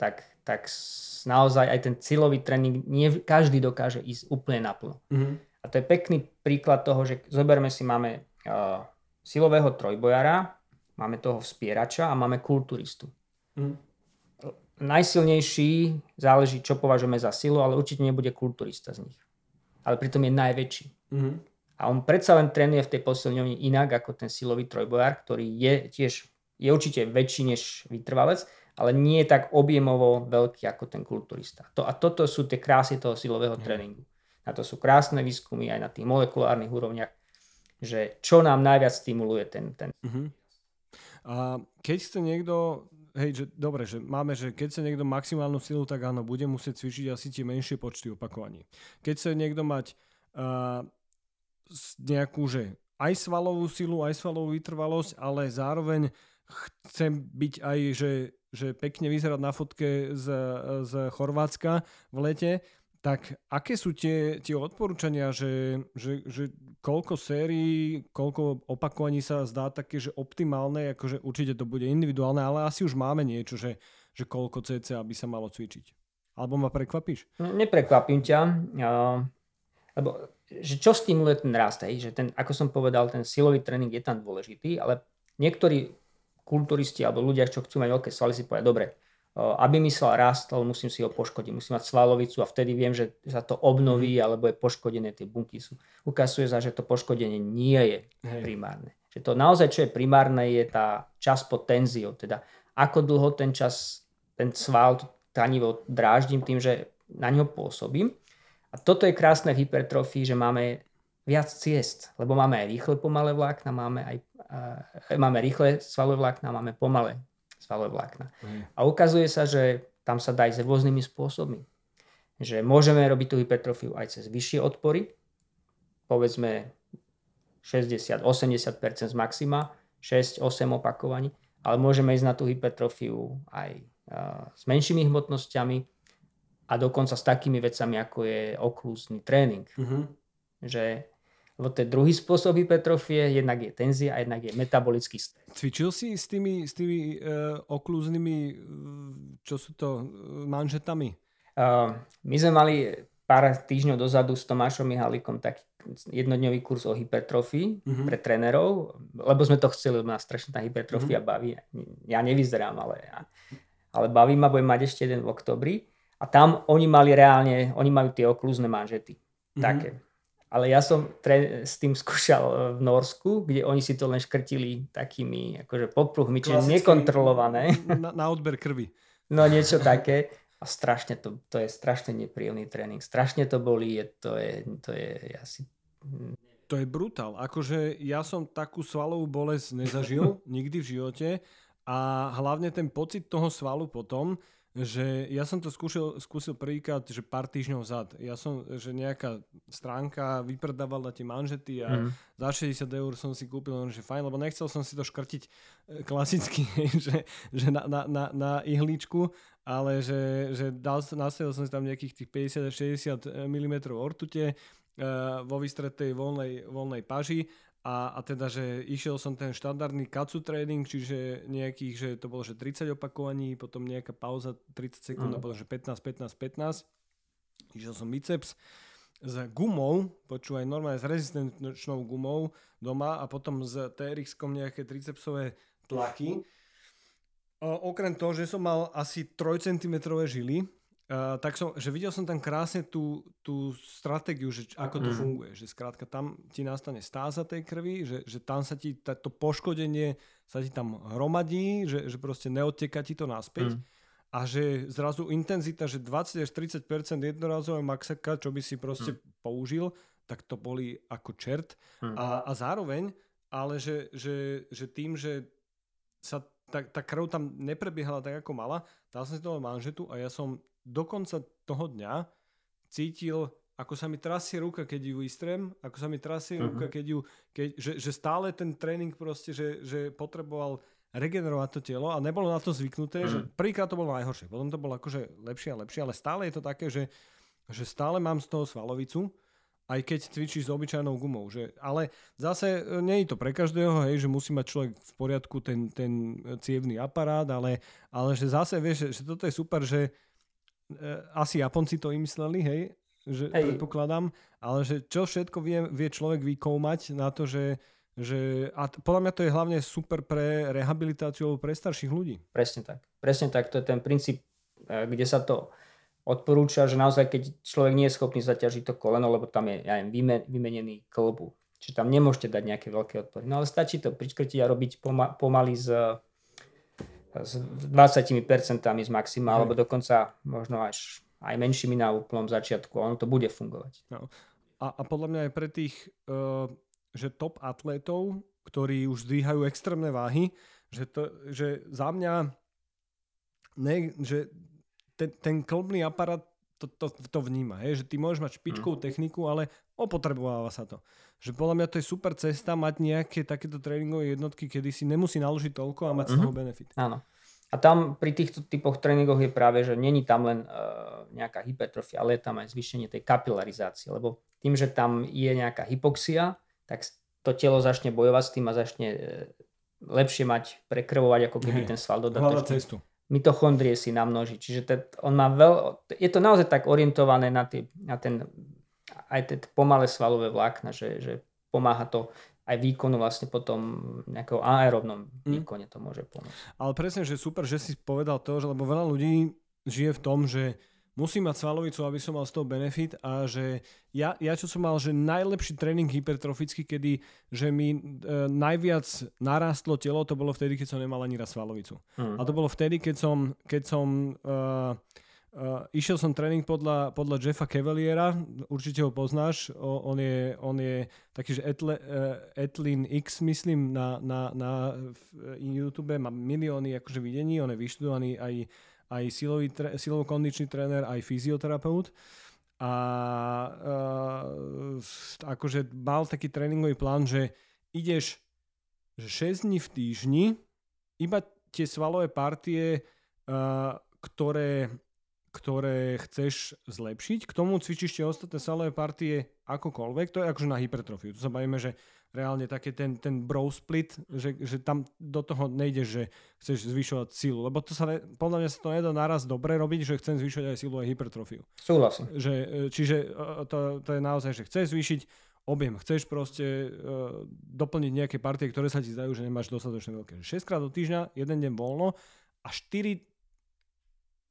tak, tak naozaj aj ten cieľový tréning nie každý dokáže ísť úplne naplno. Mm-hmm. A to je pekný príklad toho, že zoberme si, máme uh, silového trojbojara, máme toho vspierača a máme kulturistu. Najsilnejší, záleží, čo považujeme za silu, ale určite nebude kulturista z nich. Ale pritom je najväčší. Mm-hmm. A on predsa len trénuje v tej posilňovni inak ako ten silový trojbojár, ktorý je tiež je určite väčší než vytrvalec, ale nie je tak objemovo veľký ako ten kulturista. To, a toto sú tie krásy toho silového tréningu. Na to sú krásne výskumy aj na tých molekulárnych úrovniach, že čo nám najviac stimuluje ten... ten... Uh-huh. A keď chce niekto, hej, že dobre, že máme, že keď chce niekto maximálnu silu, tak áno, bude musieť cvičiť asi tie menšie počty opakovaní. Keď chce niekto mať uh, nejakú, že aj svalovú silu, aj svalovú vytrvalosť, ale zároveň chcem byť aj, že že pekne vyzerať na fotke z, z Chorvátska v lete, tak aké sú tie, tie odporúčania, že, že, že koľko sérií, koľko opakovaní sa zdá také, že optimálne, akože určite to bude individuálne, ale asi už máme niečo, že, že koľko cca by sa malo cvičiť. Alebo ma prekvapíš? Neprekvapím ťa, lebo že čo stimuluje ten rast, hej? že ten, ako som povedal, ten silový tréning je tam dôležitý, ale niektorí kulturisti alebo ľudia, čo chcú mať veľké svaly, si povedať, dobre, aby mi sval rástol, musím si ho poškodiť, musím mať svalovicu a vtedy viem, že sa to obnoví mm. alebo je poškodené, tie bunky sú. Ukazuje sa, že to poškodenie nie je Hej. primárne. Že to naozaj, čo je primárne, je tá čas pod tenziou, teda ako dlho ten čas, ten sval, tkanivo dráždim tým, že na ňo pôsobím. A toto je krásne v hypertrofii, že máme viac ciest, lebo máme aj rýchle pomalé vlákna, máme aj máme rýchle svalové vlákna, máme pomalé svalové vlákna. Mm. A ukazuje sa, že tam sa dá ísť rôznymi spôsobmi. Že môžeme robiť tú hypertrofiu aj cez vyššie odpory, povedzme 60-80% z maxima, 6-8 opakovaní, ale môžeme ísť na tú hypertrofiu aj s menšími hmotnosťami a dokonca s takými vecami, ako je oklúzny tréning. Mm-hmm. Že lebo to je druhý spôsob hypertrofie, jednak je tenzia a jednak je metabolický stres. Cvičil si s tými, s tými uh, oklúznymi, uh, čo sú to, uh, manžetami? Uh, my sme mali pár týždňov dozadu s Tomášom Mihalikom taký jednodňový kurz o hypertrofii uh-huh. pre trénerov, lebo sme to chceli, lebo nás strašne tá hypertrofia uh-huh. baví. Ja nevyzerám, ale, ja, ale baví ma, budem mať ešte jeden v oktobri. A tam oni mali reálne, oni majú tie oklúzne manžety. Uh-huh. Také ale ja som tre- s tým skúšal e, v Norsku, kde oni si to len škrtili takými akože popruhmi, čiže nekontrolované. Na, na odber krvi. No niečo také. A strašne to, to je strašne nepríjemný tréning. Strašne to bolí, je, to je, to je asi... To je brutál. Akože ja som takú svalovú bolesť nezažil nikdy v živote a hlavne ten pocit toho svalu potom, že ja som to skúšil, skúsil prvýkrát, že pár týždňov zad. Ja som, že nejaká stránka vypredávala tie manžety a mm. za 60 eur som si kúpil, že fajn, lebo nechcel som si to škrtiť e, klasicky, že, že na, na, na, na ihličku, ale že, že dal, nastavil som si tam nejakých tých 50-60 mm ortute uh, vo vystretej voľnej, voľnej paži a, a teda, že išiel som ten štandardný katsu training, čiže nejakých, že to bolo, že 30 opakovaní, potom nejaká pauza 30 sekúnd mm. a potom, že 15, 15, 15. Išiel som biceps s gumou, počúvaj, normálne s rezistenčnou gumou doma a potom s TRX-kom nejaké tricepsové tlaky. O, okrem toho, že som mal asi 3 cm žily, Uh, tak som, že videl som tam krásne tú, tú stratégiu, že ako to mm. funguje. Že skrátka tam ti nastane stáza tej krvi, že, že tam sa ti to poškodenie sa ti tam hromadí, že, že proste neodteka ti to naspäť. Mm. A že zrazu intenzita, že 20 až 30% jednorázové maxaka, čo by si proste mm. použil, tak to boli ako čert. Mm. A, a zároveň, ale že, že, že tým, že sa tá, tá krv tam neprebiehala tak, ako mala, dal som si toho manžetu a ja som do konca toho dňa cítil ako sa mi trasie ruka, keď ju istrem, ako sa mi trasie uh-huh. ruka, keď ju, keď, že, že stále ten tréning proste, že, že potreboval regenerovať to telo a nebolo na to zvyknuté, uh-huh. že prvýkrát to bolo najhoršie, potom to bolo akože lepšie a lepšie, ale stále je to také, že, že stále mám z toho svalovicu, aj keď cvičíš s obyčajnou gumou. Že, ale zase e, nie je to pre každého, hej, že musí mať človek v poriadku ten, ten cievný aparát, ale, ale že zase vieš, že, toto je super, že e, asi Japonci to vymysleli, hej, že hej. predpokladám, ale že čo všetko vie, vie človek vykoumať na to, že, že a podľa mňa to je hlavne super pre rehabilitáciu alebo pre starších ľudí. Presne tak. Presne tak. To je ten princíp, e, kde sa to odporúča, že naozaj keď človek nie je schopný zaťažiť to koleno, lebo tam je ja neviem, vymenený klbu, čiže tam nemôžete dať nejaké veľké odpory. No ale stačí to pričkrtiť a robiť poma- pomaly s, s 20% z maxima, alebo dokonca možno až aj menšími na úplnom začiatku. Ono to bude fungovať. No. A, a podľa mňa aj pre tých, uh, že top atlétov, ktorí už zdvíhajú extrémne váhy, že, to, že za mňa ne, že ten, ten klubný aparát to, to, to vníma, hej? že ty môžeš mať špičkovú mm. techniku, ale opotrebováva sa to. Že podľa mňa to je super cesta mať nejaké takéto tréningové jednotky, kedy si nemusí naložiť toľko a mať mm-hmm. z toho mhm. benefit. Áno. A tam pri týchto typoch tréningoch je práve, že není tam len uh, nejaká hypertrofia, ale je tam aj zvýšenie tej kapilarizácie, lebo tým, že tam je nejaká hypoxia, tak to telo začne bojovať s tým a začne uh, lepšie mať prekrvovať, ako keby hey, ten sval dodatočne. cestu mitochondrie si namnoží. Čiže te, on má veľ, je to naozaj tak orientované na, tý, na ten aj tie pomalé svalové vlákna, že, že pomáha to aj výkonu vlastne potom nejakého aerobnom mm. výkone to môže pomôcť. Ale presne, že super, že si povedal to, že lebo veľa ľudí žije v tom, že musím mať svalovicu, aby som mal z toho benefit a že ja, ja čo som mal, že najlepší tréning hypertrofický, kedy že mi e, najviac narastlo telo, to bolo vtedy, keď som nemal ani raz svalovicu. Hmm. A to bolo vtedy, keď som, keď som e, Uh, išiel som tréning podľa, podľa Jeffa Cavaliera, určite ho poznáš, o, on, je, on je taký, že Etle, uh, Etlin X, myslím, na, na, na YouTube, má milióny akože videní, on je vyštudovaný aj aj silový, silovo-kondičný tréner, aj fyzioterapeut. A uh, akože mal taký tréningový plán, že ideš že 6 dní v týždni, iba tie svalové partie, uh, ktoré, ktoré chceš zlepšiť, k tomu cvičíš tie ostatné svalové partie akokoľvek, to je akože na hypertrofiu. Tu sa bavíme, že reálne také ten, ten bro split, že, že tam do toho nejde, že chceš zvyšovať silu. Lebo to sa ne, podľa mňa sa to nedá naraz dobre robiť, že chcem zvýšať aj silu aj hypertrofiu. Súhlasím. Že, e, čiže e, to, to je naozaj, že chceš zvýšiť objem, chceš proste uh, doplniť nejaké partie, ktoré sa ti zdajú, že nemáš dostatočne veľké. 6 krát do týždňa, jeden deň voľno a 4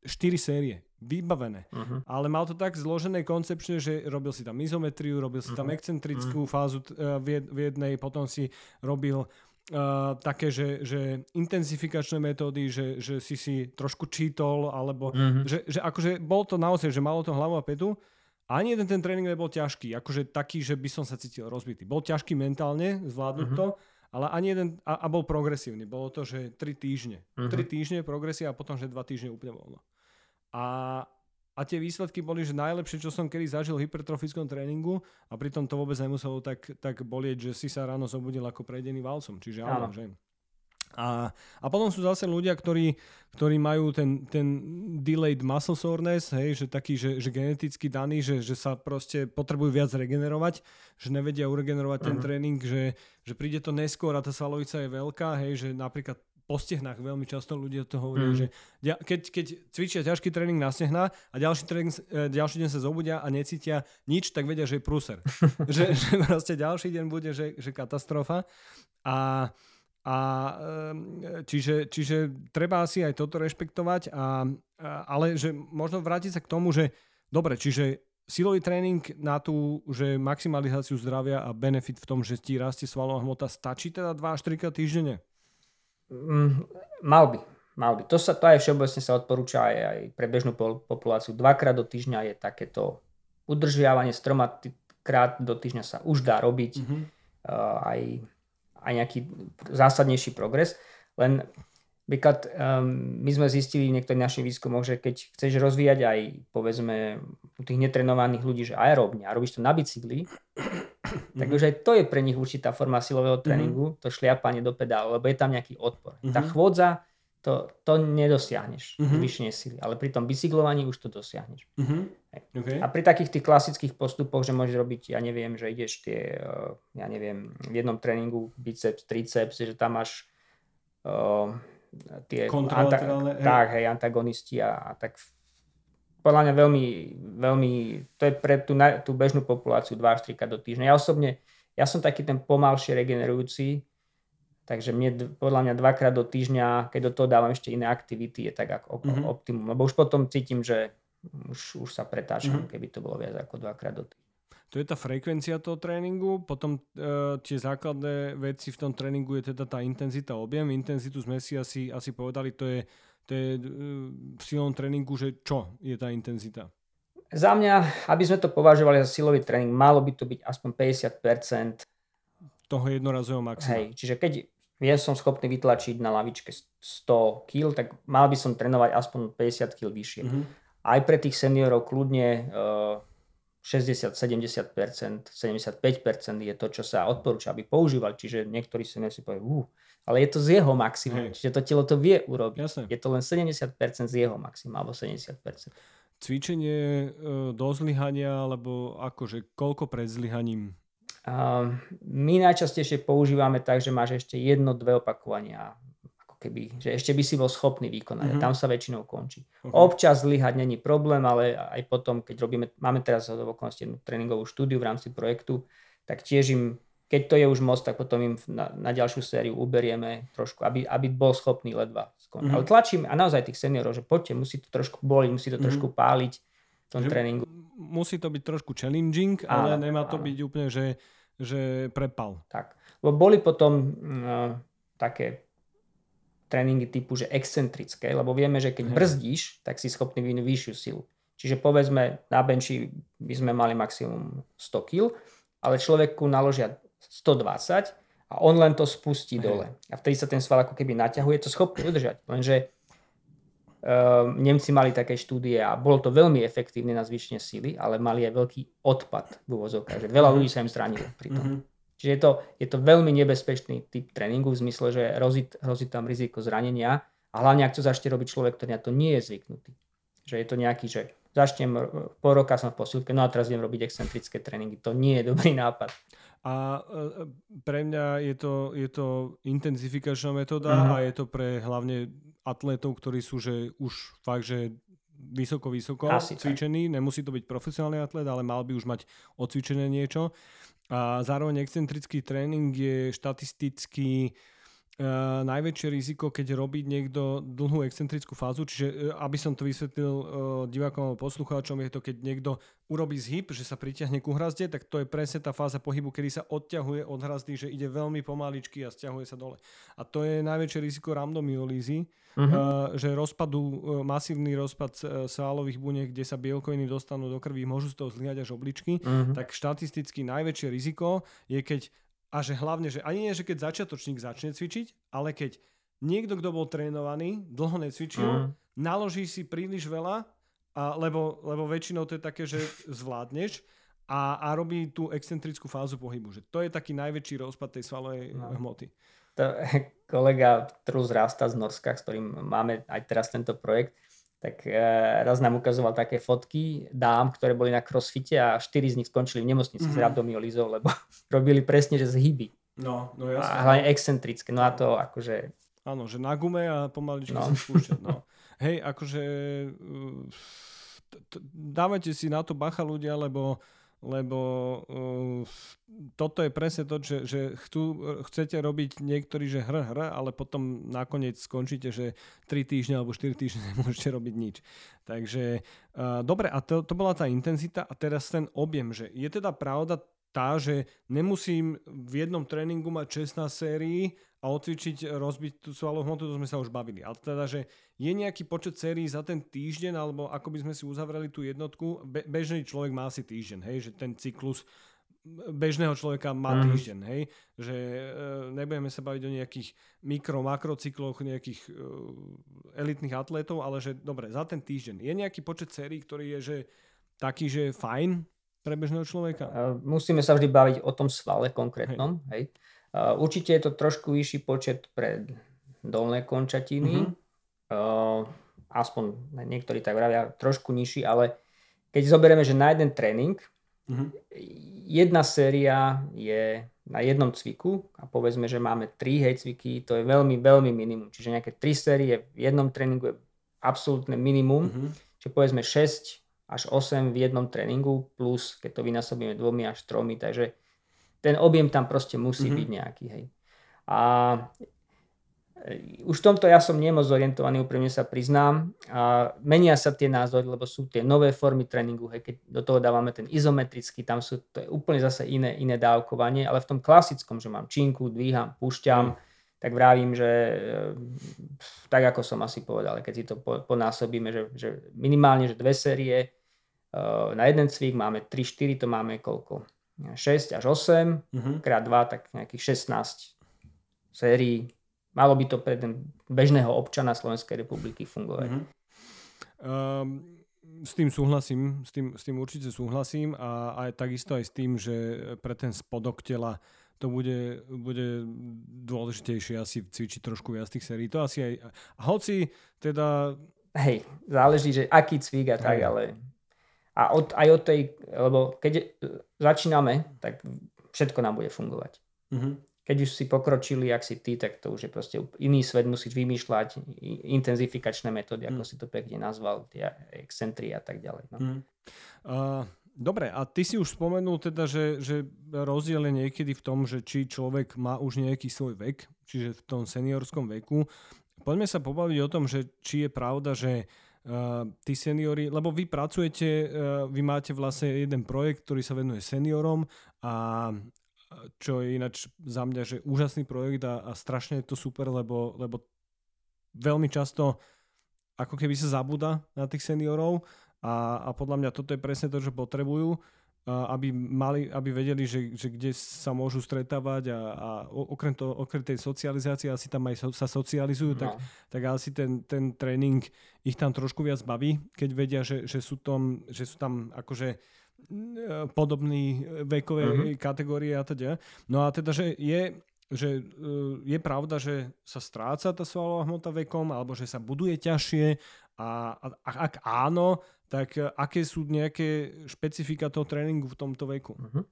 4 série vybavené. Uh-huh. Ale mal to tak zložené koncepčne, že robil si tam izometriu, robil si tam uh-huh. excentrickú uh-huh. fázu uh, v jednej, potom si robil uh, také, že, že intenzifikačné metódy, že, že si si trošku čítol, alebo uh-huh. že, že akože bol to naozaj, že malo to hlavu a petu. Ani jeden ten tréning nebol ťažký, akože taký, že by som sa cítil rozbitý. Bol ťažký mentálne, zvládnuť uh-huh. to, ale ani jeden, a, a bol progresívny. Bolo to, že 3 týždne. Uh-huh. 3 týždne progresia a potom, že 2 týždne úplne voľno. A, a tie výsledky boli, že najlepšie, čo som kedy zažil v hypertrofickom tréningu a pritom to vôbec nemuselo tak, tak bolieť, že si sa ráno zobudil ako prejdený valcom. Čiže áno, že... A, a potom sú zase ľudia, ktorí, ktorí majú ten, ten delayed muscle soreness, hej, že taký, že, že geneticky daný, že, že sa proste potrebujú viac regenerovať, že nevedia uregenerovať uh-huh. ten mhm. tréning, že, že príde to neskôr a tá svalovica je veľká, hej, že napríklad po stehnách veľmi často ľudia to hovoria, mm. že keď, keď cvičia ťažký tréning na stehná a ďalší, tréning, e, ďalší deň sa zobudia a necítia nič, tak vedia, že je prúser. že, že proste ďalší deň bude, že, že katastrofa. A, a čiže, čiže treba asi aj toto rešpektovať, a, a, ale že možno vrátiť sa k tomu, že dobre, čiže silový tréning na tú, že maximalizáciu zdravia a benefit v tom, že ti rastie svalová hmota, stačí teda 2 až 3 krát týždenne? Mm, mal by. Mal by. To, sa, to aj všeobecne sa odporúča aj, aj pre bežnú populáciu. Dvakrát do týždňa je takéto udržiavanie, stroma krát do týždňa sa už dá robiť mm-hmm. uh, aj, aj nejaký zásadnejší progres. Len napríklad um, my sme zistili v niektorých našich výskumoch, že keď chceš rozvíjať aj povedzme u tých netrenovaných ľudí, že aerobne a robíš to na bicykli, mm-hmm. tak už aj to je pre nich určitá forma silového tréningu, mm-hmm. to šliapanie do pedálu, lebo je tam nejaký odpor. Mm-hmm. Tá chôdza, to, to nedosiahneš mm-hmm. vyššie sily, ale pri tom bicyklovaní už to dosiahneš. Mm-hmm. Okay. A pri takých tých klasických postupoch, že môžeš robiť, ja neviem, že ideš tie, eh, ja neviem, v jednom tréningu biceps, triceps, že tam máš uh, tie anta- tak, hej, antagonisti a, a tak podľa mňa veľmi, veľmi, to je pre tú, tú bežnú populáciu 2 až 3 do týždňa. Ja osobne, ja som taký ten pomalšie regenerujúci, takže mne podľa mňa dvakrát do týždňa, keď do toho dávam ešte iné aktivity, je tak ako mm-hmm. optimum. Lebo už potom cítim, že už, už sa pretáčam, mm-hmm. keby to bolo viac ako dvakrát do týždňa. To je tá frekvencia toho tréningu, potom e, tie základné veci v tom tréningu je teda tá intenzita, objem. Intenzitu sme si asi, asi povedali, to je to je e, v silnom tréningu, že čo je tá intenzita? Za mňa, aby sme to považovali za silový tréning, malo by to byť aspoň 50% toho jednorazového maxima. Hej, čiže keď ja som schopný vytlačiť na lavičke 100 kg, tak mal by som trénovať aspoň 50 kg vyššie. Mm-hmm. Aj pre tých seniorov kľudne uh, 60-70%, 75% je to, čo sa odporúča, aby používali. Čiže niektorí seniori si povedali, uh, ale je to z jeho maxima. Čiže to telo to vie urobiť. Jasne. Je to len 70% z jeho maxima, alebo 70%. Cvičenie e, do zlyhania, alebo akože koľko pred zlyhaním? Uh, my najčastejšie používame tak, že máš ešte jedno, dve opakovania ako keby, že ešte by si bol schopný vykonať. Uh-huh. Tam sa väčšinou končí. Uh-huh. Občas zlyhať není problém, ale aj potom, keď robíme, máme teraz v okolnosti jednu tréningovú štúdiu v rámci projektu, tak tiež im keď to je už moc, tak potom im na, na ďalšiu sériu uberieme trošku, aby, aby bol schopný ledva skončiť. Mm-hmm. Ale tlačíme a naozaj tých seniorov, že poďte, musí to trošku boliť, musí to mm-hmm. trošku páliť v tom že tréningu. Musí to byť trošku challenging, ale áno, nemá to áno. byť úplne, že, že prepal. Tak, lebo boli potom uh, také tréningy typu, že excentrické, lebo vieme, že keď brzdíš, tak si schopný vyvinúť vyššiu silu. Čiže povedzme, na benči by sme mali maximum 100 kg, ale človeku naložia 120 a on len to spustí dole. A vtedy sa ten sval ako keby naťahuje, to schopný udržať. Lenže uh, Nemci mali také štúdie a bolo to veľmi efektívne na zvyšenie síly, ale mali aj veľký odpad v úvozovkách, že veľa ľudí sa im zranilo pri tom. Mm-hmm. Čiže je to, je to veľmi nebezpečný typ tréningu v zmysle, že hrozí, hrozí tam riziko zranenia a hlavne ak to začne robiť človek, ktorý na to nie je zvyknutý. Že je to nejaký, že začnem, po roka som v posilke, no a teraz idem robiť excentrické tréningy. To nie je dobrý nápad. A e, pre mňa je to, je to intenzifikačná metóda uh-huh. a je to pre hlavne atletov, ktorí sú že už fakt, že vysoko, vysoko Asi cvičení. Tak. Nemusí to byť profesionálny atlet, ale mal by už mať odcvičené niečo. A zároveň excentrický tréning je štatisticky Uh, najväčšie riziko, keď robí niekto dlhú excentrickú fázu, čiže uh, aby som to vysvetlil uh, divákom alebo poslucháčom, je to, keď niekto urobí zhyb, že sa pritiahne ku hrazde, tak to je presne tá fáza pohybu, kedy sa odťahuje od hrazdy, že ide veľmi pomaličky a stiahuje sa dole. A to je najväčšie riziko rhabdomyolízy, uh-huh. uh, že rozpadu, masívny rozpad svalových buniek, kde sa bielkoviny dostanú do krvi, môžu z toho zlyhať až obličky, uh-huh. tak štatisticky najväčšie riziko je, keď a že hlavne, že ani nie, že keď začiatočník začne cvičiť, ale keď niekto, kto bol trénovaný, dlho necvičil, mm. naloží si príliš veľa, a, lebo, lebo väčšinou to je také, že zvládneš a, a robí tú excentrickú fázu pohybu. Že to je taký najväčší rozpad tej svalovej no. hmoty. To, kolega Trus Rasta z Norska, s ktorým máme aj teraz tento projekt, tak e, raz nám ukazoval také fotky dám, ktoré boli na crossfite a štyri z nich skončili v nemocnici mm-hmm. s mhm. rabdomyolizou, lebo robili presne, že zhyby. No, no jasne. A hlavne excentrické, no a to akože... Áno, že na gume a pomaličky no. sa spúšťať, no. Hej, akože dávajte si na to bacha ľudia, lebo lebo uh, toto je presne to, že, že chcú, chcete robiť niektorí, že hr, hr, ale potom nakoniec skončíte, že 3 týždne alebo 4 týždne nemôžete robiť nič. Takže uh, dobre, a to, to bola tá intenzita a teraz ten objem, že je teda pravda tá, že nemusím v jednom tréningu mať 16 sérií a odcvičiť, rozbiť tú svalovú hmotu, to sme sa už bavili. Ale teda, že je nejaký počet sérií za ten týždeň, alebo ako by sme si uzavreli tú jednotku, be- bežný človek má asi týždeň, hej, že ten cyklus bežného človeka má mm. týždeň, hej, že e, nebudeme sa baviť o nejakých mikro, makrocykloch nejakých e, elitných atletov, ale že dobre, za ten týždeň. Je nejaký počet sérií, ktorý je, že taký, že fajn pre bežného človeka? Musíme sa vždy baviť o tom svale konkrétnom. Hej. Hej. Určite je to trošku vyšší počet pre dolné končatiny. Uh-huh. Aspoň niektorí tak vravia, trošku nižší, ale keď zoberieme, že na jeden tréning uh-huh. jedna séria je na jednom cviku a povedzme, že máme 3 hej cviky, to je veľmi, veľmi minimum. Čiže nejaké 3 série v jednom tréningu je absolútne minimum. Uh-huh. Čiže povedzme 6 až 8 v jednom tréningu plus keď to vynásobíme dvomi až tromi, takže ten objem tam proste musí uh-huh. byť nejaký. Hej. A už v tomto ja som nemoc zorientovaný, úprimne sa priznám. A menia sa tie názory, lebo sú tie nové formy tréningu, hej, keď do toho dávame ten izometrický, tam sú, to je úplne zase iné, iné dávkovanie, ale v tom klasickom, že mám činku, dvíham, púšťam, mm. Tak vravím, že e, tak ako som asi povedal, keď si to ponásobíme, že, že minimálne že dve série e, na jeden cvik máme 3-4, to máme koľko? 6 až 8, mm-hmm. krát 2, tak nejakých 16 sérií Malo by to pre ten bežného občana Slovenskej republiky fungovať. Mm-hmm. Um, s tým súhlasím, s tým, s tým určite súhlasím a aj takisto aj s tým, že pre ten spodok tela to bude, bude dôležitejšie asi cvičiť trošku viac tých sérií. To asi aj... Hoci teda... Hej, záleží, že aký cvik a tak, ale... A od, aj od tej... Lebo keď začíname, tak všetko nám bude fungovať. Mm-hmm keď už si pokročili, ak si ty, tak to už je proste iný svet, musíš vymýšľať intenzifikačné metódy, ako mm. si to pekne nazval, tie excentry a tak ďalej. No. Mm. Uh, dobre, a ty si už spomenul teda, že, že rozdiel je niekedy v tom, že či človek má už nejaký svoj vek, čiže v tom seniorskom veku. Poďme sa pobaviť o tom, že či je pravda, že Uh, tí seniori, lebo vy pracujete, uh, vy máte vlastne jeden projekt, ktorý sa venuje seniorom a čo je ináč za mňa, že úžasný projekt a, a strašne je to super, lebo, lebo veľmi často ako keby sa zabúda na tých seniorov a, a podľa mňa toto je presne to, čo potrebujú, aby, mali, aby vedeli, že, že kde sa môžu stretávať a, a okrem, to, okrem tej socializácie asi tam aj so, sa socializujú, no. tak, tak asi ten, ten tréning ich tam trošku viac baví, keď vedia, že, že, sú, tom, že sú tam akože podobný vekové uh-huh. kategórie a teda. No a teda, že je, že e, je pravda, že sa stráca tá svalová hmota vekom, alebo že sa buduje ťažšie a, a ak áno, tak aké sú nejaké špecifika toho tréningu v tomto veku? Uh-huh.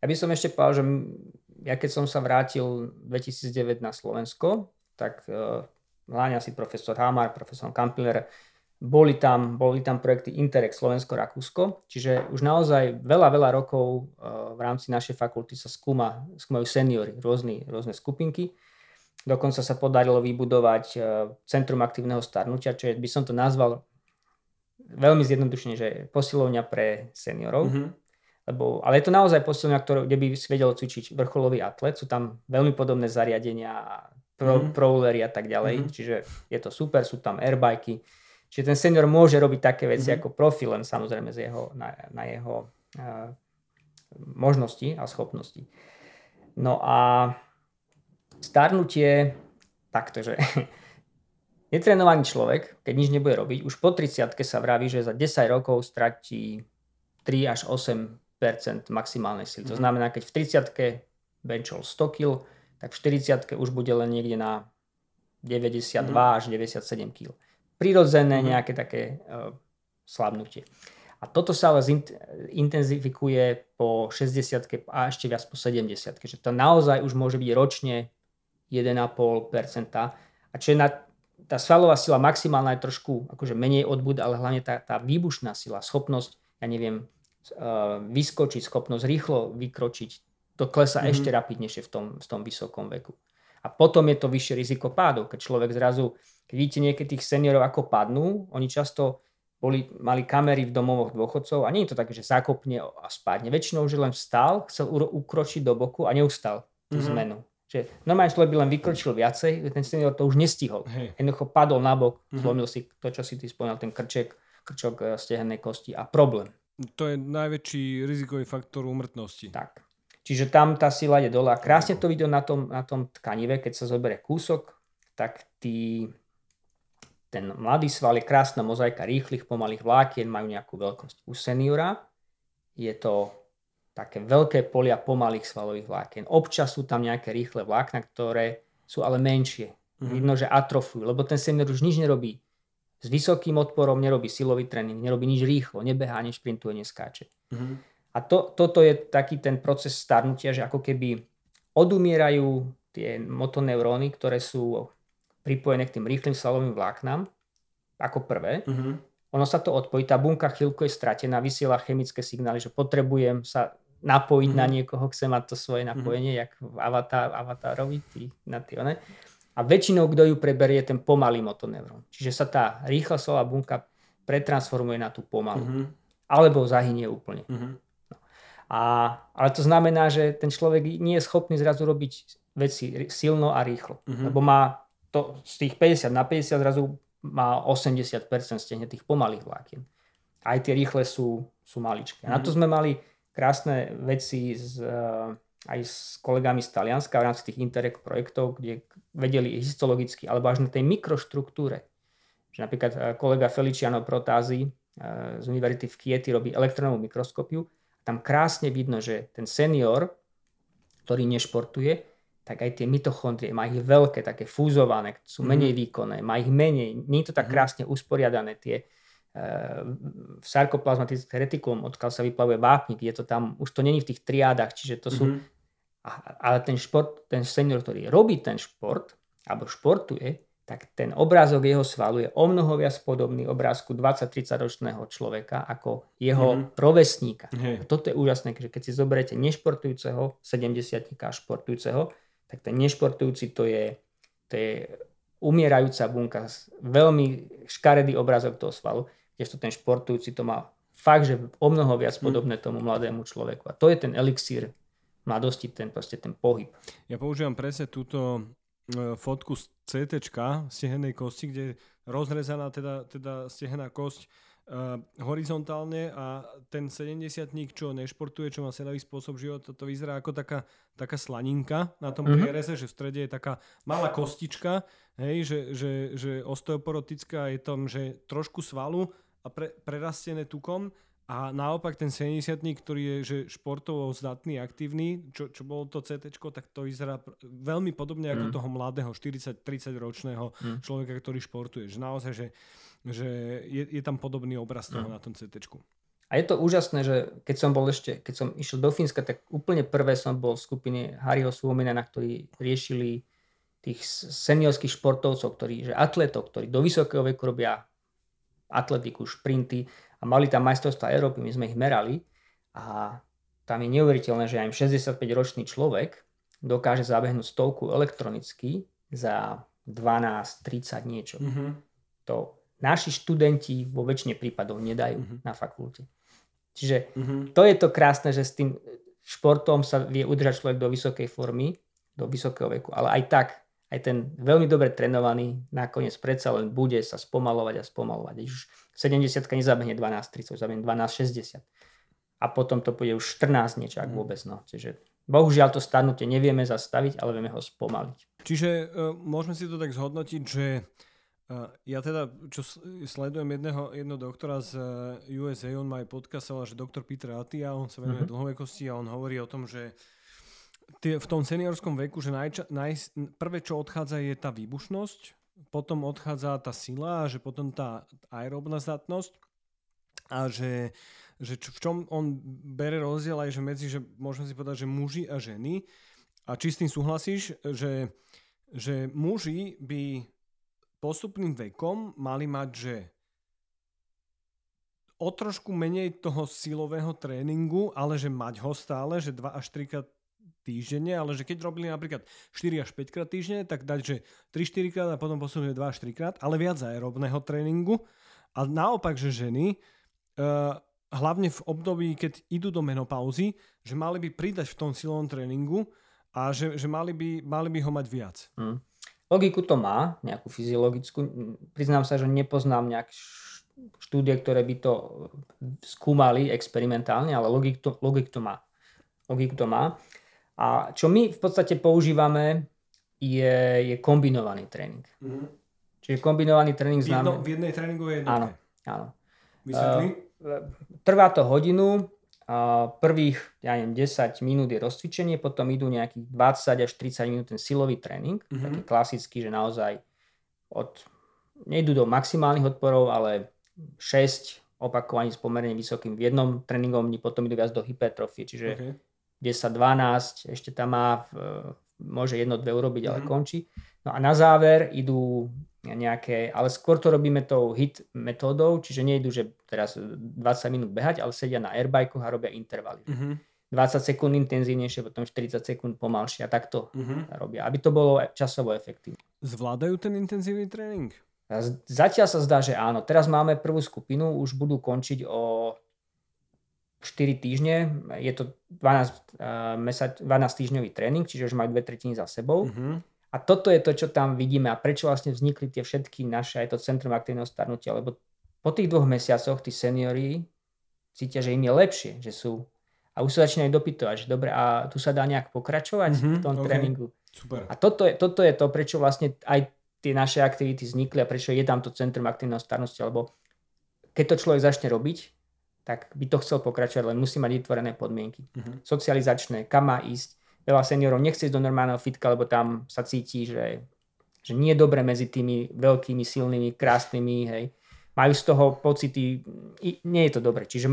Ja by som ešte povedal, že ja keď som sa vrátil 2009 na Slovensko, tak uh, hláňa si profesor Hamar, profesor Kampler, boli tam, boli tam projekty Interreg Slovensko-Rakúsko, čiže už naozaj veľa, veľa rokov uh, v rámci našej fakulty sa skúma, skúmajú seniory, rôzne, rôzne skupinky. Dokonca sa podarilo vybudovať uh, Centrum aktívneho starnutia, čo je, by som to nazval veľmi zjednodušene, že posilovňa pre seniorov. Mm-hmm. Lebo, ale je to naozaj posilovňa, ktoré, kde by vedel cvičiť vrcholový atlet. Sú tam veľmi podobné zariadenia, pro, mm-hmm. prowlery a tak ďalej. Mm-hmm. Čiže je to super, sú tam airbajky Čiže ten senior môže robiť také veci mm-hmm. ako profil, len samozrejme z jeho, na, na jeho uh, možnosti a schopnosti. No a starnutie takto, že netrenovaný človek, keď nič nebude robiť, už po 30 sa vraví, že za 10 rokov stratí 3 až 8 maximálnej sily. To mhm. znamená, keď v 30 benchol 100 kg, tak v 40 už bude len niekde na 92 mm-hmm. až 97 kg prirodzené mhm. nejaké také uh, slabnutie. A toto sa ale zint- intenzifikuje po 60 a ešte viac po 70 že to naozaj už môže byť ročne 1,5%. A čo je na, tá svalová sila maximálna je trošku akože menej odbud, ale hlavne tá, tá výbušná sila, schopnosť, ja neviem, uh, vyskočiť, schopnosť rýchlo vykročiť, to klesa mm-hmm. ešte rapidnejšie v tom, v tom vysokom veku. A potom je to vyššie riziko pádov, keď človek zrazu keď vidíte niekedy tých seniorov, ako padnú, oni často boli, mali kamery v domovoch dôchodcov a nie je to také, že zakopne a spadne. Väčšinou už len vstal, chcel ukročiť do boku a neustal tú mm-hmm. zmenu. Že normálne človek by len vykročil viacej, ten senior to už nestihol. Hey. Jednoducho padol na bok, mm-hmm. zlomil si to, čo si ty spomínal, ten krček, krčok eh, stehennej kosti a problém. To je najväčší rizikový faktor úmrtnosti. Tak. Čiže tam tá sila je dole a krásne to vidieť na tom, na tom tkanive, keď sa zoberie kúsok, tak tí ten mladý sval je krásna mozaika rýchlych, pomalých vlákien, majú nejakú veľkosť. U seniora je to také veľké polia pomalých svalových vlákien. Občas sú tam nejaké rýchle vlákna, ktoré sú ale menšie. Mm-hmm. Vidno, že atrofujú, lebo ten senior už nič nerobí s vysokým odporom, nerobí silový tréning, nerobí nič rýchlo, nebehá, nešprintuje, neskáče. Mm-hmm. A to, toto je taký ten proces starnutia, že ako keby odumierajú tie motoneuróny, ktoré sú pripojené k tým rýchlym svalovým vláknam, ako prvé. Uh-huh. Ono sa to odpojí, tá bunka chvíľku je stratená, vysiela chemické signály, že potrebujem sa napojiť uh-huh. na niekoho, chce mať to svoje mhm. napojenie, uh-huh. jak v avatar, avatárovi, tý, na tý, one. A väčšinou, kto ju preberie, ten pomalý motoneurón. Čiže sa tá rýchla svalová bunka pretransformuje na tú pomalú. Uh-huh. Alebo zahynie úplne. Uh-huh. No. A, ale to znamená, že ten človek nie je schopný zrazu robiť veci silno a rýchlo. Uh-huh. Lebo má to z tých 50 na 50 zrazu má 80% stehne tých pomalých vlákien. Aj tie rýchle sú, sú maličké. Uh-huh. Na to mhm. sme mali krásne veci z, aj s kolegami z Talianska v rámci tých Interreg projektov, kde vedeli histologicky, alebo až na tej mikroštruktúre. Že napríklad eh, kolega Feliciano Protázy eh, z Univerzity v Kieti robí elektronovú mikroskopiu. Tam krásne vidno, že ten senior, ktorý nešportuje, tak aj tie mitochondrie, má ich veľké, také fúzované, sú mhm. menej výkonné, má ich menej, nie je to tak mhm. krásne usporiadané, tie uh, sarkoplazmatické retikulum, odkiaľ sa vyplavuje vápnik, je to tam, už to není v tých triádach, čiže to sú, mm-hmm. ale ten šport, ten senior, ktorý robí ten šport, alebo športuje, tak ten obrázok jeho svalu je o mnoho viac podobný obrázku 20-30 ročného človeka ako jeho mm-hmm. rovesníka. Hey. Toto je úžasné, že keď si zoberiete nešportujúceho 70 a športujúceho, tak ten nešportujúci to je, to je umierajúca bunka, veľmi škaredý obrazok toho svalu, kdežto ten športujúci to má fakt, že o mnoho viac mm. podobné tomu mladému človeku. A to je ten elixír mladosti, ten, proste ten pohyb. Ja používam presne túto e, fotku z CT, stehennej kosti, kde je rozrezaná teda, teda stehená kosť uh, horizontálne a ten 70 čo nešportuje, čo má sedavý spôsob života, to vyzerá ako taká, taká slaninka na tom mm-hmm. priereze, že v strede je taká malá kostička, hej, že, že, že osteoporotická je tam, že trošku svalu a pre, prerastené tukom a naopak ten 70 ktorý je že športovo zdatný, aktívny, čo, čo bolo to CT, tak to vyzerá veľmi podobne ako mm. toho mladého 40-30 ročného mm. človeka, ktorý športuje. Že naozaj, že že je, je tam podobný obraz toho mm. na tom CT. A je to úžasné, že keď som bol ešte, keď som išiel do Fínska, tak úplne prvé som bol v skupine Harryho Suominena, ktorí riešili tých seniorských športovcov, ktorí, že atletov, ktorí do vysokého veku robia atletiku, šprinty a mali tam majstrovstvá Európy, my sme ich merali a tam je neuveriteľné, že aj 65-ročný človek dokáže zabehnúť stovku elektronicky za 12-30 niečo. Mm-hmm. To naši študenti vo väčšine prípadov nedajú uh-huh. na fakulte. Čiže uh-huh. to je to krásne, že s tým športom sa vie udržať človek do vysokej formy, do vysokého veku, ale aj tak, aj ten veľmi dobre trénovaný nakoniec predsa len bude sa spomalovať a spomalovať. Už 70 nezabehne 12.30, zabehne 12.60. A potom to bude už 14 niečo, ak uh-huh. vôbec. No. Čiže bohužiaľ to starnutie nevieme zastaviť, ale vieme ho spomaliť. Čiže uh, môžeme si to tak zhodnotiť, že ja teda, čo sledujem jedného, jedno doktora z e, USA, on má aj podcast, že doktor Peter Atia, on sa venuje uh-huh. dlhovekosti a on hovorí o tom, že tie, v tom seniorskom veku, že najča, naj, prvé, čo odchádza, je tá výbušnosť, potom odchádza tá sila, že potom tá aerobná zdatnosť a že, že čo, v čom on bere rozdiel aj že medzi, že môžeme si povedať, že muži a ženy. A či s tým súhlasíš, že, že muži by postupným vekom mali mať, že o trošku menej toho silového tréningu, ale že mať ho stále, že 2 až 3 krát týždenne, ale že keď robili napríklad 4 až 5 krát týždenne, tak dať, že 3-4 krát a potom posunúť 2 až 3 krát, ale viac aerobného tréningu. A naopak, že ženy, uh, hlavne v období, keď idú do menopauzy, že mali by pridať v tom silovom tréningu a že, že mali, by, mali by ho mať viac. Mm. Logiku to má, nejakú fyziologickú. Priznám sa, že nepoznám nejak štúdie, ktoré by to skúmali experimentálne, ale logik to, logik to má. Logik to má. A čo my v podstate používame, je, je kombinovaný tréning. Mm-hmm. Čiže kombinovaný tréning znamená... v jednej tréningovej jednotke. Áno, áno. Vysvetli? Uh, trvá to hodinu, uh, prvých, ja neviem, 10 minút je rozcvičenie, potom idú nejakých 20 až 30 minút ten silový tréning, mm-hmm. taký klasický, že naozaj od, nejdú do maximálnych odporov, ale 6 opakovaní s pomerne vysokým v jednom tréningovom dni, potom idú viac do hypertrofie, čiže okay. 10-12, ešte tam má, môže jedno, dve urobiť, ale mm-hmm. končí. No a na záver idú nejaké, ale skôr to robíme tou hit metódou, čiže nejdu, že teraz 20 minút behať, ale sedia na airbajkoch a robia intervaly. Mm-hmm. 20 sekúnd intenzívnejšie, potom 40 sekúnd pomalšie a takto mm-hmm. robia, aby to bolo časovo efektívne. Zvládajú ten intenzívny tréning? Zatiaľ sa zdá, že áno. Teraz máme prvú skupinu, už budú končiť o 4 týždne. Je to 12, uh, 12 týždňový tréning, čiže už majú dve tretiny za sebou. Mm-hmm. A toto je to, čo tam vidíme a prečo vlastne vznikli tie všetky naše, aj to Centrum aktívneho starnutia, lebo po tých dvoch mesiacoch tí seniori cítia, že im je lepšie, že sú a už sa začínajú dopytovať, že dobre, a tu sa dá nejak pokračovať mm-hmm, v tom okay. tréningu. Super. A toto je, toto je to, prečo vlastne aj tie naše aktivity vznikli a prečo je tam to Centrum aktívneho starnutia, lebo keď to človek začne robiť, tak by to chcel pokračovať, len musí mať vytvorené podmienky. Mm-hmm. Socializačné, kam má ísť, veľa seniorov nechce ísť do normálneho fitka, lebo tam sa cíti, že, že nie je dobre medzi tými veľkými, silnými, krásnymi, hej. Majú z toho pocity, nie je to dobre. Čiže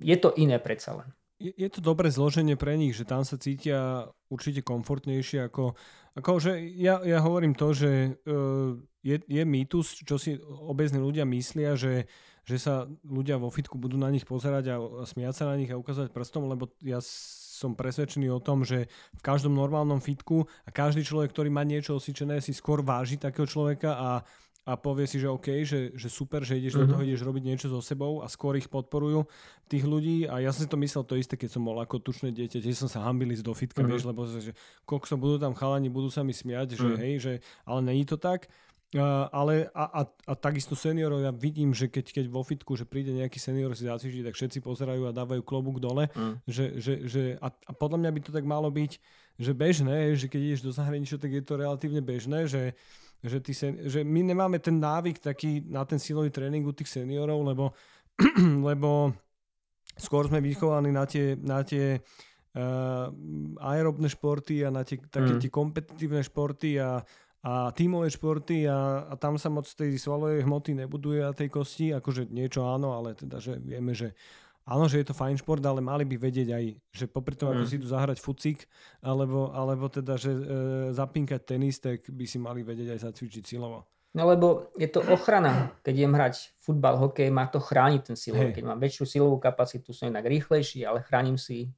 je to iné predsa len. Je, je to dobré zloženie pre nich, že tam sa cítia určite komfortnejšie ako, ako že ja, ja hovorím to, že uh, je, je mýtus, čo si obezní ľudia myslia, že, že sa ľudia vo fitku budú na nich pozerať a, smiať sa na nich a ukázať prstom, lebo ja som presvedčený o tom, že v každom normálnom fitku a každý človek, ktorý má niečo osvičené, si skôr váži takého človeka a, a povie si, že OK, že, že super, že ideš mm-hmm. do mhm. toho, ideš robiť niečo so sebou a skôr ich podporujú tých ľudí a ja som si to myslel to isté, keď som bol ako tučné dieťa, tiež som sa hambil ísť do fitka, mm-hmm. vieš, lebo že koľko budú tam chalani, budú sa mi smiať, mm-hmm. že hej, že ale není to tak. Uh, ale a, a, a takisto seniorov, ja vidím, že keď, keď vo fitku, že príde nejaký senior si zacvičiť, tak všetci pozerajú a dávajú klobúk dole. Mm. Že, že, že, a, a podľa mňa by to tak malo byť, že bežné, že keď ideš do zahraničia, tak je to relatívne bežné, že, že, ty sen, že my nemáme ten návyk taký na ten silový tréning u tých seniorov, lebo, lebo skôr sme vychovaní na tie, na tie uh, aerobné športy a na tie, také mm. tie kompetitívne športy a a tímové športy a, a tam sa moc tej svalovej hmoty nebuduje a tej kosti, akože niečo áno, ale teda, že vieme, že áno, že je to fajn šport, ale mali by vedieť aj, že popri tom, mm. ako si tu zahrať fucik, alebo, alebo teda, že e, zapinkať tenis, tak by si mali vedieť aj zacvičiť silovo. No lebo je to ochrana. Keď idem hrať futbal, hokej, má to chrániť ten silový. Keď mám väčšiu silovú kapacitu, som inak rýchlejší, ale chránim si,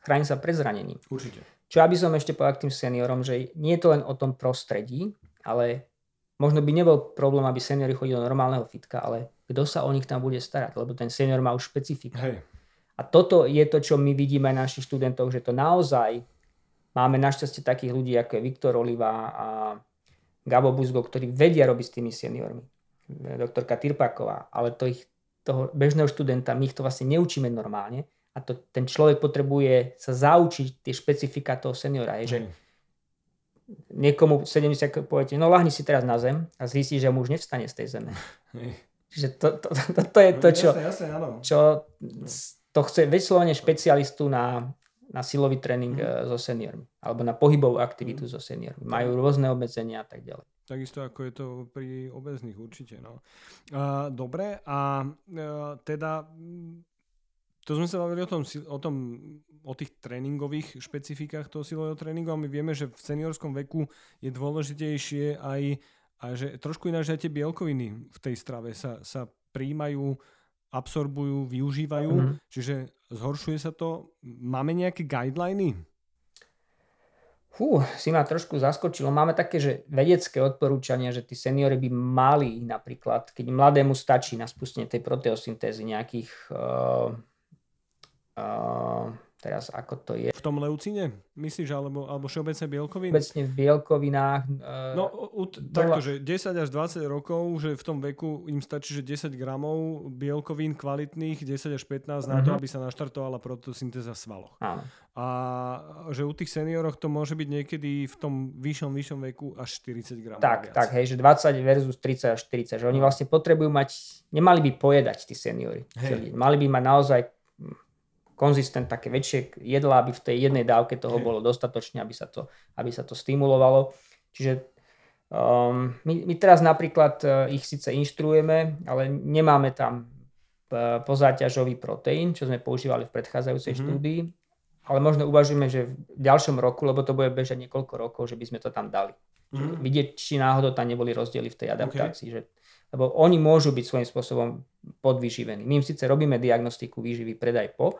chránim sa pred zranením. Určite. Čo aby som ešte povedal k tým seniorom, že nie je to len o tom prostredí, ale možno by nebol problém, aby seniori chodili do normálneho fitka, ale kto sa o nich tam bude starať, lebo ten senior má už špecifika. Hej. A toto je to, čo my vidíme aj našich študentov, že to naozaj máme našťastie takých ľudí, ako je Viktor Oliva a Gabo Buzgo, ktorí vedia robiť s tými seniormi. Doktorka Tirpaková, ale to ich, toho bežného študenta, my ich to vlastne neučíme normálne, a to, ten človek potrebuje sa zaučiť tie špecifika toho seniora. Je, že niekomu 70 poviete, no lahni si teraz na zem a zistí, že mu už nevstane z tej zeme. Čiže to, to, to, to je to, čo, jasne, jasne, čo to chce vyslovene špecialistu na, na silový tréning mm. so seniormi alebo na pohybovú aktivitu mm. so seniormi. Majú rôzne obmedzenia a tak ďalej. Takisto ako je to pri obezných určite. No. Uh, dobre, a uh, teda to sme sa bavili o tom, o tom, o tých tréningových špecifikách toho silového tréningu a my vieme, že v seniorskom veku je dôležitejšie aj, aj že trošku ináč aj tie bielkoviny v tej strave sa, sa príjmajú, absorbujú, využívajú, mm-hmm. čiže zhoršuje sa to. Máme nejaké guideliny? Fú, si ma trošku zaskočilo. Máme také, že vedecké odporúčania, že tí seniory by mali napríklad, keď mladému stačí na spustenie tej proteosyntézy nejakých uh, teraz ako to je. V tom leucine, myslíš, alebo, alebo všeobecne bielkoviny? Všeobecne v bielkovinách. No, u, takto, že 10 až 20 rokov, že v tom veku im stačí, že 10 gramov bielkovín kvalitných, 10 až 15 mm-hmm. na to, mhm. aby sa naštartovala protosyntéza v svaloch. Áno. A že u tých senioroch to môže byť niekedy v tom vyššom, vyššom veku až 40 gramov. Tak, viac. tak, hej, že 20 versus 30 až 40, že oni no. vlastne potrebujú mať, nemali by pojedať tí seniori. Mali by mať naozaj konzistent, také väčšie jedla, aby v tej jednej dávke toho bolo dostatočne, aby sa to, aby sa to stimulovalo. Čiže um, my, my teraz napríklad uh, ich síce inštruujeme, ale nemáme tam uh, pozáťažový proteín, čo sme používali v predchádzajúcej mm-hmm. štúdii, ale možno uvažujeme, že v ďalšom roku, lebo to bude bežať niekoľko rokov, že by sme to tam dali. Mm-hmm. Vidieť, či náhodou tam neboli rozdiely v tej adaptácii. Okay. Že, lebo oni môžu byť svojím spôsobom podvyživení. My im síce robíme diagnostiku výživy predaj po,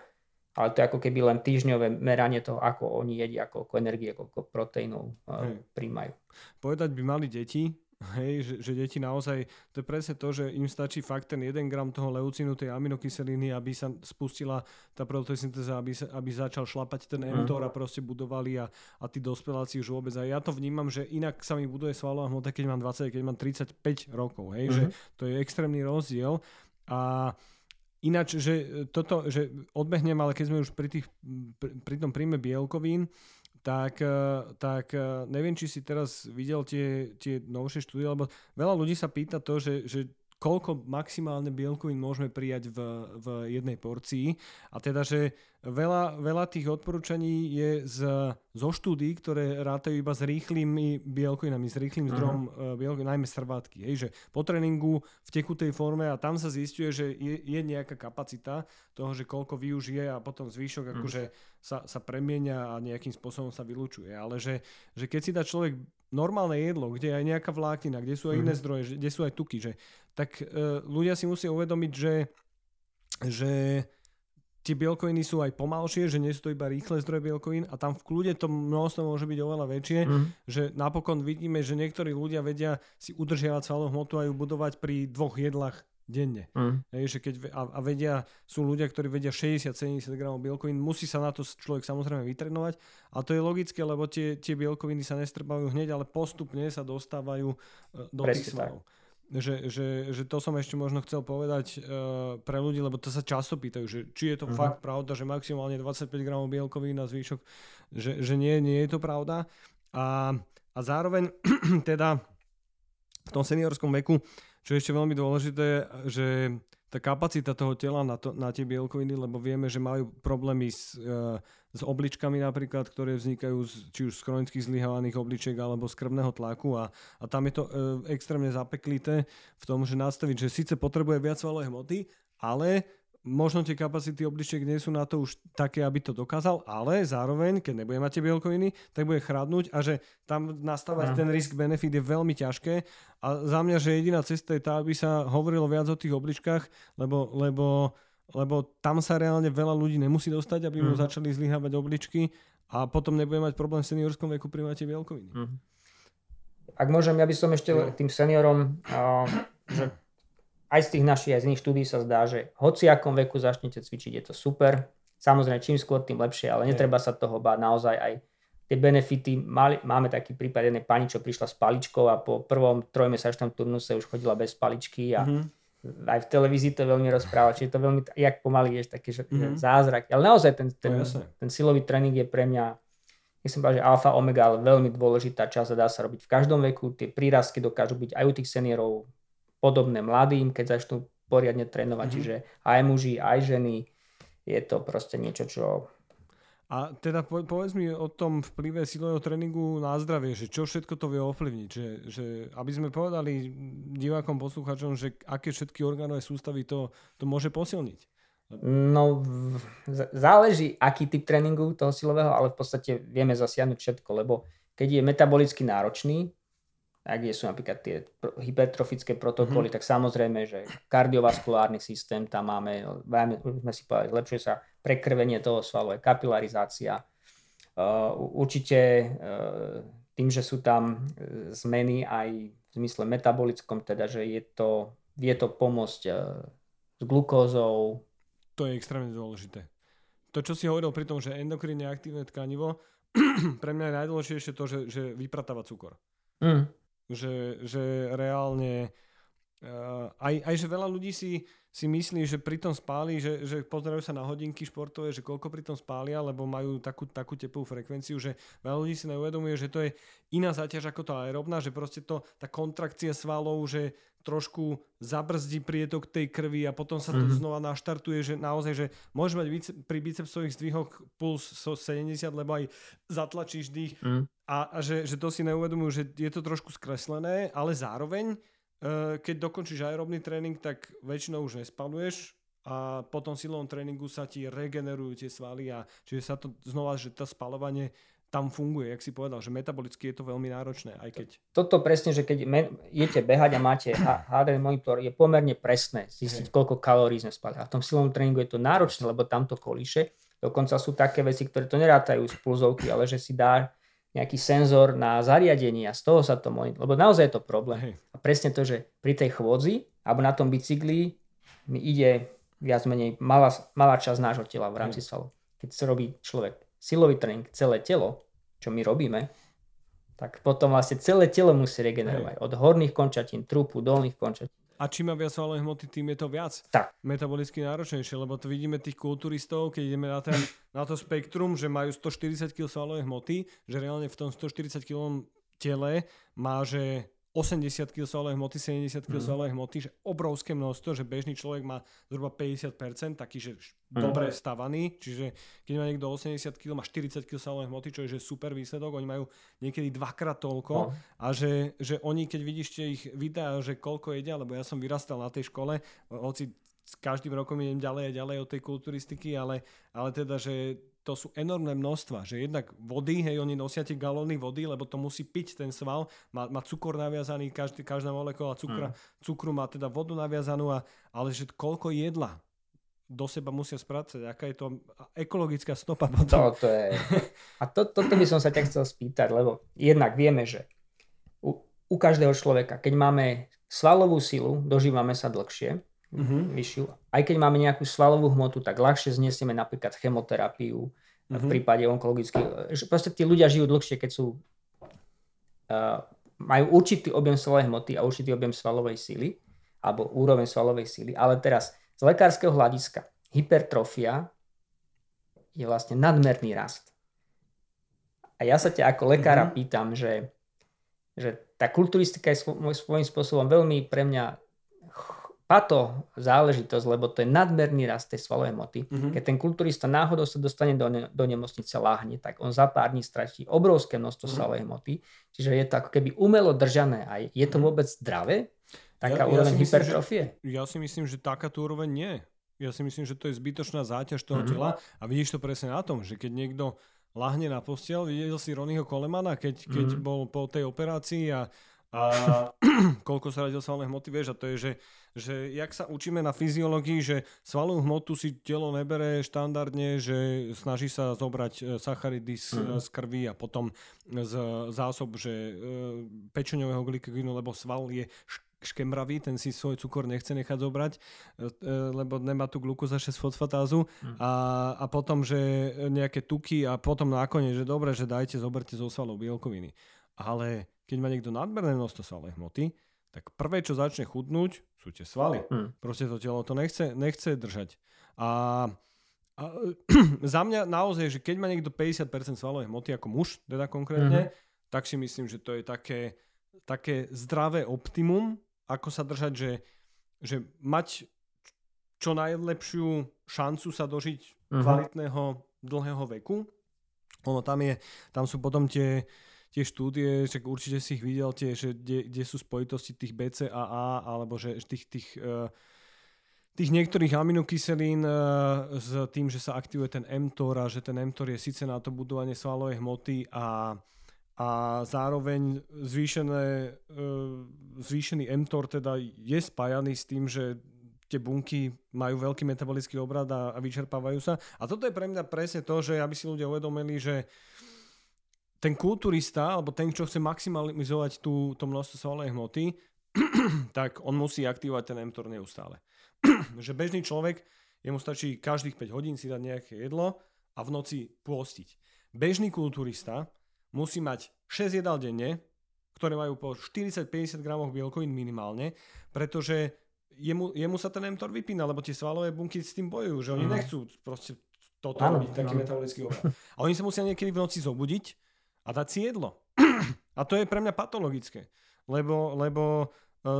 ale to je ako keby len týždňové meranie toho, ako oni jedia, koľko energie, koľko proteínov uh, príjmajú. Povedať by mali deti, Hej, že, že deti naozaj, to je presne to, že im stačí fakt ten 1 gram toho leucinu, tej aminokyseliny, aby sa spustila tá protosyntéza, aby, sa, aby začal šlapať ten mhm. mTOR a proste budovali a, a tí dospeláci už vôbec. A ja to vnímam, že inak sa mi buduje svalová hmota, keď mám 20, keď mám 35 rokov. Hej, mm-hmm. že to je extrémny rozdiel. A Ináč, že e, toto, že odbehnem, ale keď sme už pri, tých, pri, pri tom príjme bielkovín, tak, e, tak e, neviem, či si teraz videl tie, tie novšie štúdie, lebo veľa ľudí sa pýta to, že, že koľko maximálne bielkovín môžeme prijať v, v jednej porcii. A teda, že veľa, veľa tých odporúčaní je z, zo štúdí, ktoré rátajú iba s rýchlymi bielkovinami, s rýchlým zdrojom uh-huh. bielkovín, najmä strvátky. Hej, že po tréningu v tekutej forme a tam sa zistuje, že je, je nejaká kapacita toho, že koľko využije a potom zvyšok uh-huh. akože sa, sa premienia a nejakým spôsobom sa vylúčuje. Ale že, že keď si dá človek normálne jedlo, kde je aj nejaká vláknina, kde sú aj iné mhm. zdroje, kde sú aj tuky, že, tak uh, ľudia si musia uvedomiť, že, že tie bielkoviny sú aj pomalšie, že nie sú to iba rýchle zdroje bielkovín a tam v kľude to množstvo môže byť oveľa väčšie, mm. že napokon vidíme, že niektorí ľudia vedia si udržiavať svalovú hmotu a ju budovať pri dvoch jedlách denne. Mm. Hej, že keď, a, a vedia, sú ľudia, ktorí vedia 60-70 gramov bielkovín, musí sa na to človek samozrejme vytrenovať a to je logické, lebo tie, tie bielkoviny sa nestrbajú hneď, ale postupne sa dostávajú e, do Presne tých svalov. Že, že, že to som ešte možno chcel povedať uh, pre ľudí, lebo to sa často pýtajú, že či je to uh-huh. fakt pravda, že maximálne 25 gramov bielkovín na zvýšok, že, že nie, nie je to pravda. A, a zároveň teda v tom seniorskom veku čo je ešte veľmi dôležité, že tá kapacita toho tela na, to, na tie bielkoviny, lebo vieme, že majú problémy s, e, s obličkami napríklad, ktoré vznikajú z, či už z chronických zlyhávaných obličiek alebo z krvného tlaku a, a tam je to e, extrémne zapeklité v tom, že nastaviť, že síce potrebuje viac svalovej hmoty, ale možno tie kapacity obličiek nie sú na to už také, aby to dokázal, ale zároveň, keď nebude mať tie bielkoviny, tak bude chradnúť a že tam nastavať ten risk-benefit je veľmi ťažké a za mňa, že jediná cesta je tá, aby sa hovorilo viac o tých obličkách, lebo, lebo, lebo tam sa reálne veľa ľudí nemusí dostať, aby mu mm. začali zlyhávať obličky a potom nebude mať problém v seniorskom veku príjmať tie bielkoviny. Mm. Ak môžem, ja by som ešte tým seniorom, uh, že aj z tých našich, aj z iných štúdí sa zdá, že hoci akom veku začnete cvičiť, je to super. Samozrejme, čím skôr, tým lepšie, ale netreba sa toho báť naozaj aj tie benefity. Mali, máme taký prípad jednej pani, čo prišla s paličkou a po prvom trojmesačnom turnuse už chodila bez paličky a mm-hmm. aj v televízii to veľmi rozpráva, čiže to veľmi, jak pomaly je taký že mm-hmm. zázrak. Ale naozaj ten, ten, no, ten silový tréning je pre mňa myslím že alfa, omega, ale veľmi dôležitá časť a dá sa robiť v každom veku. Tie prírastky dokážu byť aj u tých seniorov podobné mladým, keď začnú poriadne trénovať. Mm-hmm. Čiže aj muži, aj ženy. Je to proste niečo, čo... A teda povedz mi o tom vplyve silového tréningu na zdravie, že čo všetko to vie ovplyvniť, že, že aby sme povedali divákom, poslucháčom, že aké všetky orgánové sústavy to, to môže posilniť. No, záleží, aký typ tréningu toho silového, ale v podstate vieme zasiahnuť všetko, lebo keď je metabolicky náročný, ak sú napríklad tie hypertrofické protokoly, mm-hmm. tak samozrejme, že kardiovaskulárny systém tam máme, už sme si povedali, zlepšuje sa prekrvenie toho svalu, aj kapilarizácia. Určite tým, že sú tam uh, zmeny aj v zmysle metabolickom, teda, že je to, vie to pomôcť uh, s glukózou. To je extrémne dôležité. to, čo si hovoril pri tom, že endokrín je aktívne tkanivo, pre mňa je najdôležitejšie to, že, že vypratáva cukor. Mm. Že, že reálne uh, aj, aj že veľa ľudí si si myslí, že pri tom spáli, že, že pozerajú sa na hodinky športové, že koľko pri tom spália, lebo majú takú, takú teplú frekvenciu, že veľa ľudí si neuvedomuje, že to je iná záťaž ako tá aerobná, že proste to, tá kontrakcia svalov, že trošku zabrzdí prietok tej krvi a potom sa to mm-hmm. znova naštartuje, že naozaj, že môžeš mať pri bicepsových zdvihoch puls so 70, lebo aj zatlačíš dých mm. A, a že, že to si neuvedomujú, že je to trošku skreslené, ale zároveň Eh, keď dokončíš aerobný tréning, tak väčšinou už nespaluješ a po tom silovom tréningu sa ti regenerujú tie svaly a čiže sa to znova, že to spalovanie tam funguje, jak si povedal, že metabolicky je to veľmi náročné, aj keď... Toto presne, že keď idete behať a máte HDL monitor, je pomerne presné zistiť, koľko kalórií sme spali. A v tom silovom tréningu je to náročné, lebo tam to kolíše. Dokonca sú také veci, ktoré to nerátajú z pulzovky, ale že si dá nejaký senzor na zariadenie a z toho sa to monitoruje. Lebo naozaj je to problém. Hej. A presne to, že pri tej chôdzi alebo na tom bicykli mi ide viac menej malá, malá časť nášho tela v rámci svalov. Keď sa robí človek silový tréning, celé telo, čo my robíme, tak potom vlastne celé telo musí regenerovať. Hej. Od horných končatín, trupu, dolných končatín. A čím má viac svalovej hmoty, tým je to viac tak. metabolicky náročnejšie, lebo to vidíme tých kulturistov, keď ideme na, ten, na to spektrum, že majú 140 kg svalovej hmoty, že reálne v tom 140 kg tele má, že 80 kg svalovej hmoty, 70 kg mm. svalovej hmoty, že obrovské množstvo, že bežný človek má zhruba 50%, taký, že mm. dobre stavaný, čiže keď má niekto 80 kg, má 40 kg svalovej hmoty, čo je že super výsledok, oni majú niekedy dvakrát toľko no. a že, že oni, keď vidíš ich videá, že koľko jedia, lebo ja som vyrastal na tej škole, hoci s každým rokom idem ďalej a ďalej od tej kulturistiky, ale, ale teda, že to sú enormné množstva, že jednak vody, hej, oni nosia tie galóny vody, lebo to musí piť ten sval, má, má cukor naviazaný, každý, každá molekula cukra, mm. cukru má teda vodu naviazanú, a, ale že koľko jedla do seba musia spracať, aká je to ekologická stopa potom. To, to je... A to, toto by som sa ťa chcel spýtať, lebo jednak vieme, že u, u každého človeka, keď máme svalovú silu, dožívame sa dlhšie, mm-hmm. vyššiu. Aj keď máme nejakú svalovú hmotu, tak ľahšie znesieme napríklad chemoterapiu mm-hmm. v prípade onkologických. Proste tí ľudia žijú dlhšie, keď sú uh, majú určitý objem svalovej hmoty a určitý objem svalovej síly alebo úroveň svalovej síly. Ale teraz z lekárskeho hľadiska hypertrofia je vlastne nadmerný rast. A ja sa ťa ako lekára mm-hmm. pýtam, že, že tá kulturistika je svojím spôsobom veľmi pre mňa pato záležitosť, lebo to je nadmerný rast tej svalovej moty. Mm-hmm. Keď ten kulturista náhodou sa dostane do, ne, do nemocnice láhne, tak on za pár dní stratí obrovské množstvo mm-hmm. svalovej moty. Čiže je to ako keby umelo držané. A je to mhm. vôbec zdravé? Taká ja, úroveň ja hypertrofie? Že, ja si myslím, že takáto úroveň nie. Ja si myslím, že to je zbytočná záťaž toho mm-hmm. tela a vidíš to presne na tom, že keď niekto lahne na postel, videl si Ronnieho Kolemana, keď, keď mm-hmm. bol po tej operácii a a koľko sa radil svalné hmoty, vieš, a to je, že, že jak sa učíme na fyziológii, že svalovú hmotu si telo nebere štandardne, že snaží sa zobrať e, sacharidy z, mm. z krvi a potom z zásob, že e, pečeňového glykogénu, lebo sval je škemravý, ten si svoj cukor nechce nechať zobrať, e, lebo nemá tú glukoza 6 fosfatázu mm. a, a potom, že nejaké tuky a potom nakoniec, že dobre, že dajte, zoberte zo svalov bielkoviny. Ale keď má niekto nadmerné množstvo svalovej hmoty, tak prvé, čo začne chudnúť, sú tie svaly. Mm. Proste to telo to nechce, nechce držať. A, a za mňa naozaj, že keď má niekto 50% svalovej hmoty ako muž, teda konkrétne, mm-hmm. tak si myslím, že to je také, také zdravé optimum, ako sa držať, že, že mať čo najlepšiu šancu sa dožiť mm-hmm. kvalitného dlhého veku. Ono tam je, tam sú potom tie tie štúdie, že určite si ich videl tie, že kde, sú spojitosti tých BCAA alebo že tých, tých, uh, tých niektorých aminokyselín uh, s tým, že sa aktivuje ten mTOR a že ten mTOR je síce na to budovanie svalovej hmoty a a zároveň zvýšené, uh, zvýšený mTOR teda je spájaný s tým, že tie bunky majú veľký metabolický obrad a, a vyčerpávajú sa. A toto je pre mňa presne to, že aby si ľudia uvedomili, že uh, ten kulturista, alebo ten, čo chce maximalizovať tú, to množstvo svalnej hmoty, tak on musí aktivovať ten mTOR neustále. že bežný človek, jemu stačí každých 5 hodín si dať nejaké jedlo a v noci pôstiť. Bežný kulturista musí mať 6 jedál denne, ktoré majú po 40-50 gramoch bielkovín minimálne, pretože jemu, jemu sa ten mTOR vypína, lebo tie svalové bunky s tým bojujú, že oni mm. nechcú proste toto ano, robiť, taký ano. metabolický obrad. A oni sa musia niekedy v noci zobudiť a dať si jedlo. A to je pre mňa patologické, lebo, lebo e,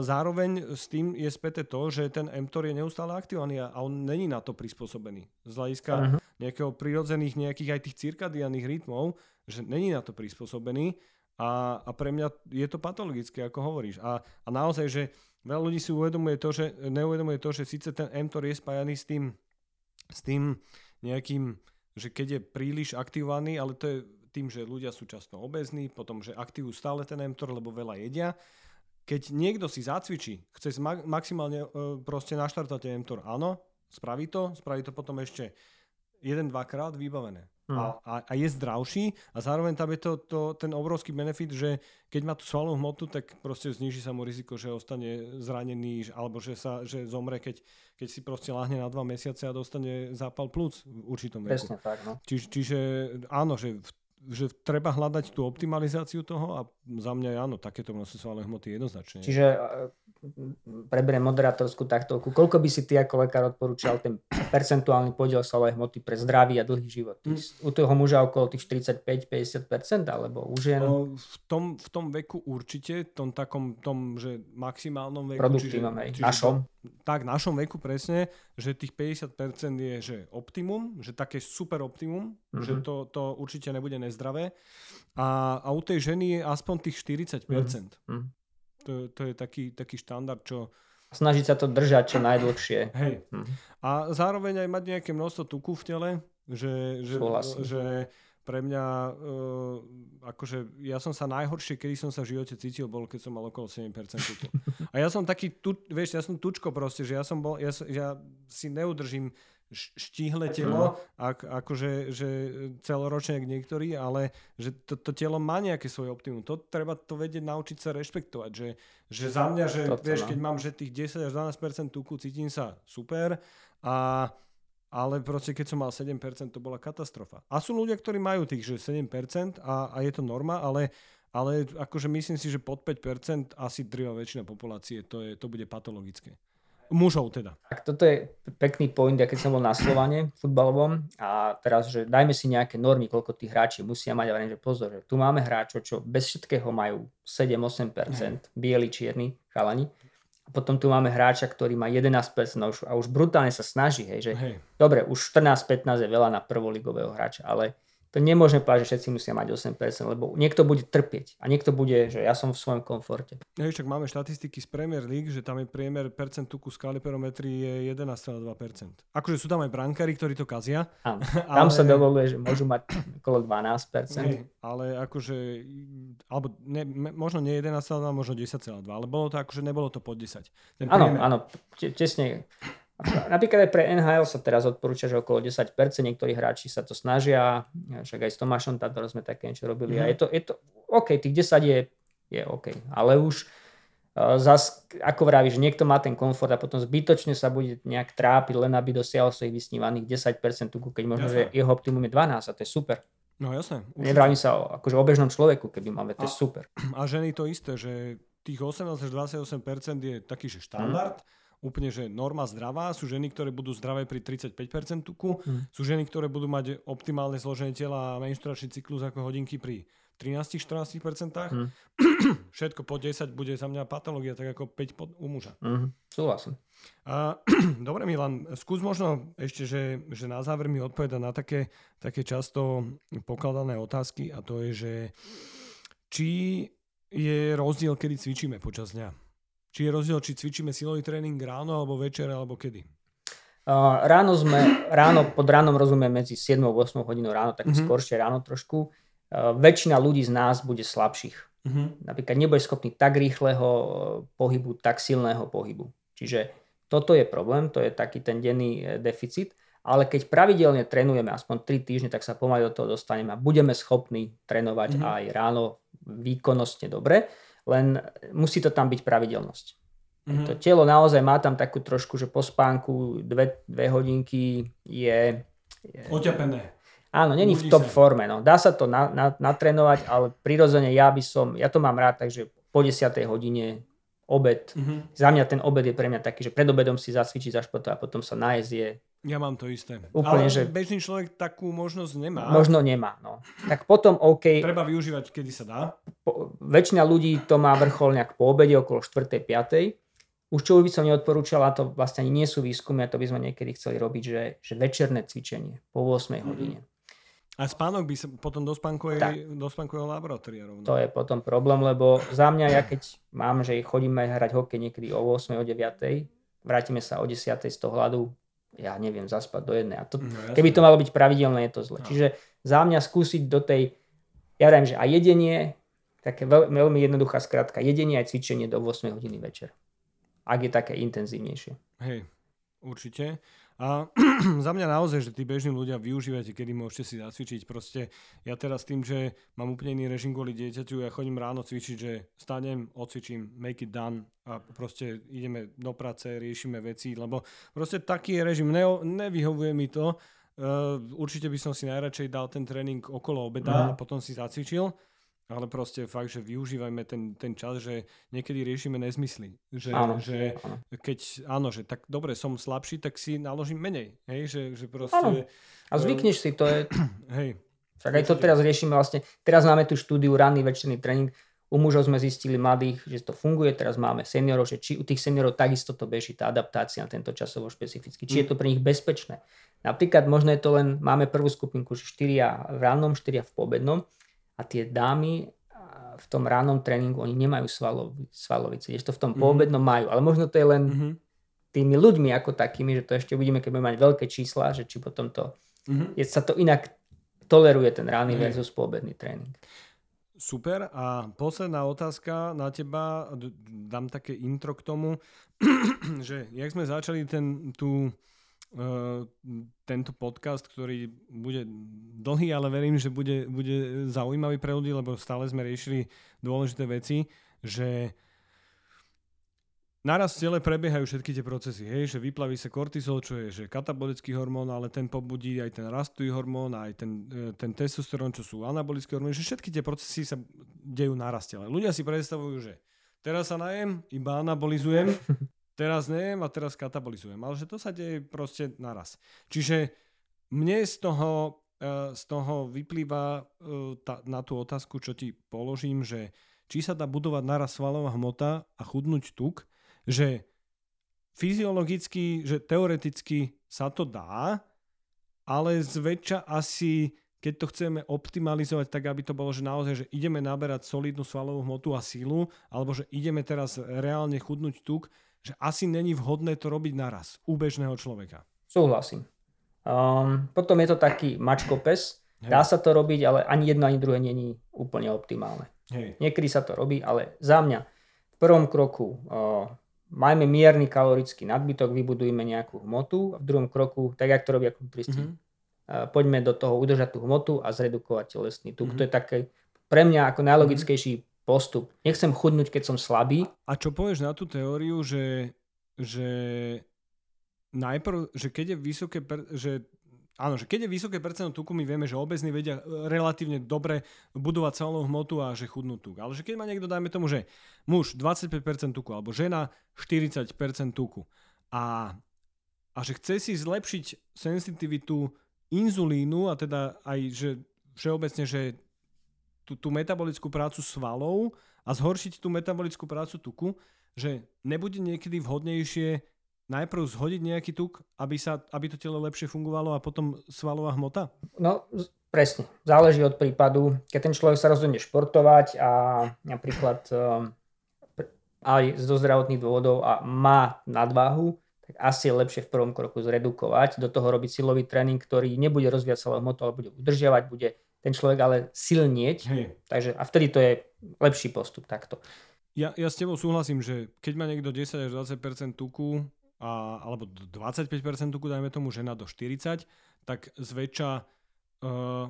zároveň s tým je späté to, že ten mTOR je neustále aktivovaný a on není na to prispôsobený. Z hľadiska uh-huh. nejakého prirodzených nejakých aj tých cirkadiánnych rytmov, že není na to prispôsobený a, a pre mňa je to patologické, ako hovoríš. A, a naozaj, že veľa ľudí si uvedomuje to, že neuvedomuje to, že síce ten mTOR je spájaný s tým, s tým nejakým, že keď je príliš aktivovaný, ale to je tým, že ľudia sú často obezní, potom, že aktivujú stále ten mTOR, lebo veľa jedia. Keď niekto si zacvičí, chce maximálne e, proste naštartovať mTOR, áno, spraví to, spraví to potom ešte jeden, dvakrát vybavené. Hmm. A, a, a je zdravší a zároveň tam je to, to, ten obrovský benefit, že keď má tú svalovú hmotu, tak proste zniží sa mu riziko, že ostane zranený alebo že, sa, že zomre, keď, keď si proste láhne na dva mesiace a dostane zápal plúc v určitom veku. Presne tak, no. Čiže, čiže áno, že v že treba hľadať tú optimalizáciu toho a za mňa áno, takéto množstvo hmoty jednoznačne. Čiže preberiem moderátorskú taktovku. Koľko by si ty ako lekár odporúčal ten percentuálny podiel svalovej hmoty pre zdravý a dlhý život? mm. U toho muža okolo tých 45-50% alebo u žien? No, v, tom, v tom veku určite, tom takom tom, že maximálnom veku. Produktívnom, čiže, čiže našom. Tak, našom veku presne, že tých 50% je že optimum, že také super optimum, mm-hmm. že to, to určite nebude nezdravé. A, a u tej ženy je aspoň tých 40%. Mm-hmm. To, to je taký, taký štandard, čo... Snažiť sa to držať čo najdlhšie. Hej. Hm. A zároveň aj mať nejaké množstvo tuku v tele, že, že, že pre mňa, uh, akože ja som sa najhoršie, kedy som sa v živote cítil, bol, keď som mal okolo 7% tuku. A ja som taký, tu, vieš, ja som tučko proste, že ja som bol, ja, ja si neudržím štíhle telo, ak, akože že celoročne jak niektorí, ale že to, to telo má nejaké svoje optimum. To treba to vedieť naučiť sa rešpektovať, že, že za mňa, že vieš, no. keď mám že tých 10 až 12% tuku, cítim sa super a ale proste keď som mal 7%, to bola katastrofa. A sú ľudia, ktorí majú tých, že 7% a, a je to norma, ale, ale akože myslím si, že pod 5% asi drvá väčšina populácie, to, je, to bude patologické. Mužov teda. Tak toto je pekný point, ja keď som bol na Slovane futbalovom a teraz, že dajme si nejaké normy, koľko tých hráči musia mať, ale že pozor, že tu máme hráčov, čo bez všetkého majú 7-8%, bieli, čierni, chalani. A potom tu máme hráča, ktorý má 11% a už, a už brutálne sa snaží, hej, že hej. dobre, už 14-15 je veľa na prvoligového hráča, ale to nemôžeme povedať, že všetci musia mať 8%, lebo niekto bude trpieť a niekto bude, že ja som v svojom komforte. Ja, však máme štatistiky z Premier League, že tam je priemer percent tuku z kaliperometrii je 11,2%. Akože sú tam aj brankári, ktorí to kazia. Áno, tam ale... sa dovoluje, že môžu mať okolo 12%. Nie, ale akože, alebo ne, možno nie 11,2, možno 10,2, ale bolo to akože nebolo to pod 10. áno, áno, tesne Napríklad aj pre NHL sa teraz odporúča, že okolo 10%, niektorí hráči sa to snažia, však aj s Tomášom Tadorom sme také niečo robili mm. a mhm. je to, je to OK, tých 10 je, je OK, ale už uh, zas, ako vravíš, niekto má ten komfort a potom zbytočne sa bude nejak trápiť, len aby dosiahol svojich vysnívaných 10% tuku, keď možno, jasne. že jeho optimum je 12 a to je super. No jasné. Nevravím sa o, akože o bežnom človeku, keby máme, to je super. A ženy to isté, že tých 18 až 28% je taký, že štandard, mm úplne, že norma zdravá. Sú ženy, ktoré budú zdravé pri 35% tuku. Hmm. Sú ženy, ktoré budú mať optimálne zloženie tela a menšturačný cyklus ako hodinky pri 13-14%. Hmm. Všetko po 10 bude za mňa patológia, tak ako 5 pod, u muža. Hmm. Súhlasím. A, dobre Milan, skús možno ešte, že, že na záver mi odpoveda na také, také často pokladané otázky a to je, že či je rozdiel, kedy cvičíme počas dňa? Či je rozdiel, či cvičíme silový tréning ráno, alebo večer, alebo kedy? Uh, ráno sme, ráno, pod ránom rozumiem medzi 7 a 8 hodinou ráno, tak mm-hmm. skoršie ráno trošku. Uh, väčšina ľudí z nás bude slabších. Mm-hmm. Napríklad nebude schopný tak rýchleho uh, pohybu, tak silného pohybu. Čiže toto je problém, to je taký ten denný uh, deficit. Ale keď pravidelne trénujeme aspoň 3 týždne, tak sa pomaly do toho dostaneme a budeme schopní trénovať mm-hmm. aj ráno výkonnostne dobre len musí to tam byť pravidelnosť. Mm-hmm. To telo naozaj má tam takú trošku, že po spánku dve, dve hodinky je... je Oťapené. Áno, není v top sa. forme. No. Dá sa to na, na, natrénovať, ale prirodzene ja by som, ja to mám rád, takže po 10. hodine obed. Mm-hmm. Za mňa ten obed je pre mňa taký, že pred obedom si zacvičiť potom a potom sa nájsť je ja mám to isté. Úplne, Ale že... bežný človek takú možnosť nemá. Možno nemá, no. Tak potom OK. Treba využívať, kedy sa dá. Po, väčšina ľudí to má vrchol nejak po obede, okolo 4. 5. Už čo by som neodporúčal, a to vlastne ani nie sú výskumy, a to by sme niekedy chceli robiť, že, že večerné cvičenie po 8 mm-hmm. hodine. A spánok by sa potom do, spánkovej, do spánkového laboratória rovno. To je potom problém, lebo za mňa, ja keď mám, že chodíme hrať hokej niekedy o 8, o 9, vrátime sa o 10 z toho hľadu, ja neviem, zaspať do jednej. A to, no, keby to malo byť pravidelné, je to zle. No. Čiže za mňa skúsiť do tej, ja viem, že aj jedenie, také veľ, veľmi jednoduchá skratka, jedenie aj cvičenie do 8 hodiny večer. Ak je také intenzívnejšie. Hej, určite. A za mňa naozaj, že tí bežní ľudia využívate, kedy môžete si zacvičiť. Proste ja teraz tým, že mám úplne iný režim kvôli dieťaťu, ja chodím ráno cvičiť, že stanem, odcvičím, make it done a proste ideme do práce, riešime veci, lebo proste taký je režim. Ne, nevyhovuje mi to. Uh, určite by som si najradšej dal ten tréning okolo obeda mm. a potom si zacvičil ale proste fakt, že využívajme ten, ten čas, že niekedy riešime nezmysly. Že, áno, že áno. keď, áno, že tak dobre, som slabší, tak si naložím menej. Hej, že, že proste... Áno. A zvykneš si, to je... Hej. Však aj to teraz riešime vlastne. Teraz máme tú štúdiu ranný večerný tréning. U mužov sme zistili mladých, že to funguje, teraz máme seniorov, že či u tých seniorov takisto to beží, tá adaptácia na tento časovo špecificky. Či mm. je to pre nich bezpečné. Napríklad možno je to len, máme prvú skupinku, že 4 v rannom, 4 v pobednom a tie dámy v tom ránom tréningu, oni nemajú svalov, svalovice, to v tom mm-hmm. poobednom majú, ale možno to je len mm-hmm. tými ľuďmi ako takými, že to ešte uvidíme, keď budeme mať veľké čísla, že či potom to, mm-hmm. je, sa to inak toleruje ten rány mm-hmm. versus poobedný tréning. Super. A posledná otázka na teba, dám také intro k tomu, že jak sme začali ten, tú Eh, tento podcast, ktorý bude dlhý, ale verím, že bude, bude zaujímavý pre ľudí, lebo stále sme riešili dôležité veci, že naraz v tele prebiehajú všetky tie procesy, hej, že vyplaví sa kortizol, čo je že katabolický hormón, ale ten pobudí aj ten rastový hormón, aj ten, eh, ten testosterón, čo sú anabolické hormóny, že všetky tie procesy sa dejú naraz tele. Ľudia si predstavujú, že teraz sa najem, iba anabolizujem teraz neviem a teraz katabolizujem. Ale že to sa deje proste naraz. Čiže mne z toho, e, z toho vyplýva e, na tú otázku, čo ti položím, že či sa dá budovať naraz svalová hmota a chudnúť tuk, že fyziologicky, že teoreticky sa to dá, ale zväčša asi keď to chceme optimalizovať tak, aby to bolo, že naozaj, že ideme naberať solidnú svalovú hmotu a sílu, alebo že ideme teraz reálne chudnúť tuk, že asi není vhodné to robiť naraz u bežného človeka. Súhlasím. Um, potom je to taký mačkopes. Hej. Dá sa to robiť, ale ani jedno, ani druhé není úplne optimálne. Hej. Niekedy sa to robí, ale za mňa v prvom kroku uh, majme mierny kalorický nadbytok, vybudujme nejakú hmotu a v druhom kroku, tak jak to robia kulturisti, mm-hmm. uh, poďme do toho udržať tú hmotu a zredukovať telesný tuk. Mm-hmm. To je také pre mňa ako najlogickejší mm-hmm postup. Nechcem chudnúť, keď som slabý. A čo povieš na tú teóriu, že, že najprv, že keď je vysoké, že Áno, že keď je vysoké percento tuku, my vieme, že obezní vedia relatívne dobre budovať celú hmotu a že chudnú tuk. Ale že keď má niekto, dajme tomu, že muž 25% tuku alebo žena 40% tuku a, a že chce si zlepšiť sensitivitu inzulínu a teda aj, že všeobecne, že tú, tú metabolickú prácu svalov a zhoršiť tú metabolickú prácu tuku, že nebude niekedy vhodnejšie najprv zhodiť nejaký tuk, aby, sa, aby to telo lepšie fungovalo a potom svalová hmota? No, presne. Záleží od prípadu. Keď ten človek sa rozhodne športovať a napríklad um, aj z zdravotných dôvodov a má nadváhu, tak asi je lepšie v prvom kroku zredukovať, do toho robiť silový tréning, ktorý nebude rozvíjať celú hmotu, ale bude udržiavať, bude ten človek ale silnieť. Hej. Takže, a vtedy to je lepší postup takto. Ja, ja s tebou súhlasím, že keď má niekto 10 až 20% tuku, a, alebo 25% tuku, dajme tomu žena do 40, tak zväčša uh,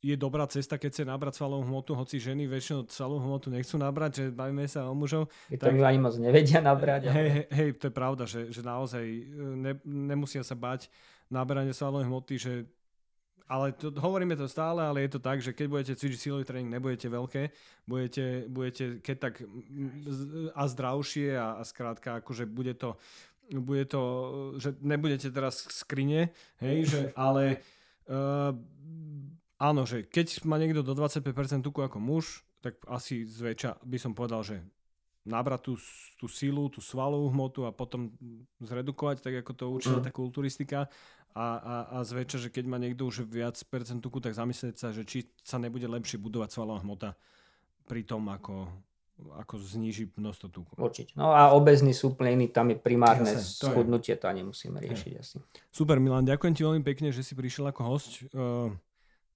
je dobrá cesta, keď chce nabrať svalovú hmotu, hoci ženy väčšinou svalovú hmotu nechcú nabrať, že bavíme sa o mužov. Je to tak, ani moc nevedia nabrať. Hej, hej, hej, to je pravda, že, že naozaj e, ne, nemusia sa bať naberanie svalovej hmoty, že ale to, hovoríme to stále, ale je to tak, že keď budete cvičiť silový tréning, nebudete veľké, budete, budete keď tak a zdravšie a, a skrátka, akože bude to, bude to, že nebudete teraz skrine, hej, že, ale uh, áno, že keď má niekto do 25% tuku ako muž, tak asi zväčša by som povedal, že nabrať tú, tú silu, tú svalovú hmotu a potom zredukovať, tak ako to učí mm. tá kulturistika a, a, a zväčša, že keď má niekto už viac percent tuku, tak zamyslieť sa, že či sa nebude lepšie budovať svalová hmota pri tom, ako, ako zníži množstvo tuku. Určite. No a obezný sú úplne iný, tam je primárne Jasne, schudnutie, to, to ani musíme riešiť asi. Super Milan, ďakujem ti veľmi pekne, že si prišiel ako host. Uh,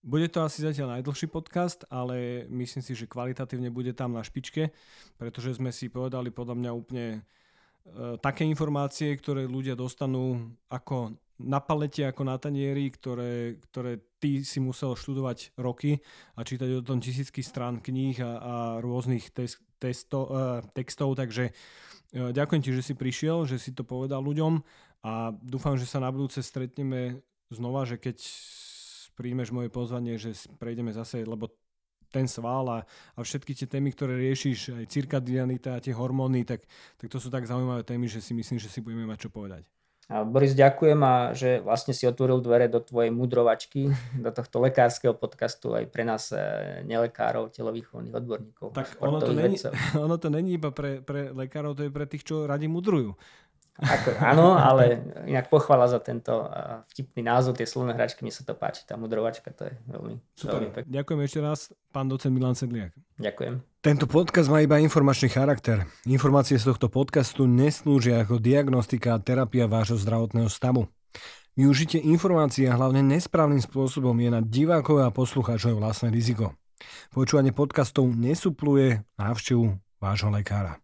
bude to asi zatiaľ najdlhší podcast, ale myslím si, že kvalitatívne bude tam na špičke, pretože sme si povedali podľa mňa úplne uh, také informácie, ktoré ľudia dostanú ako na palete ako na tanieri, ktoré, ktoré ty si musel študovať roky a čítať o tom tisícky strán kníh a, a rôznych tes, testo, uh, textov, takže uh, ďakujem ti, že si prišiel, že si to povedal ľuďom a dúfam, že sa na budúce stretneme znova, že keď príjmeš moje pozvanie, že prejdeme zase, lebo ten sval a, a všetky tie témy, ktoré riešiš, aj cirkadianita a tie hormóny, tak, tak to sú tak zaujímavé témy, že si myslím, že si budeme mať čo povedať. A Boris, ďakujem a že vlastne si otvoril dvere do tvojej mudrovačky, do tohto lekárskeho podcastu aj pre nás e, nelekárov, telovýchovných odborníkov. Tak ono to, není, ono to není iba pre, pre lekárov, to je pre tých, čo radi mudrujú. Ako, áno, ale inak pochvala za tento vtipný názov, tie slovné hračky, mi sa to páči, tá mudrovačka, to je veľmi, Super. veľmi pekné. Ďakujem ešte raz, pán docent Milan Sedliak. Ďakujem. Tento podcast má iba informačný charakter. Informácie z tohto podcastu neslúžia ako diagnostika a terapia vášho zdravotného stavu. Využitie informácií a hlavne nesprávnym spôsobom je na divákov a poslucháčov vlastné riziko. Počúvanie podcastov nesupluje návštevu vášho lekára.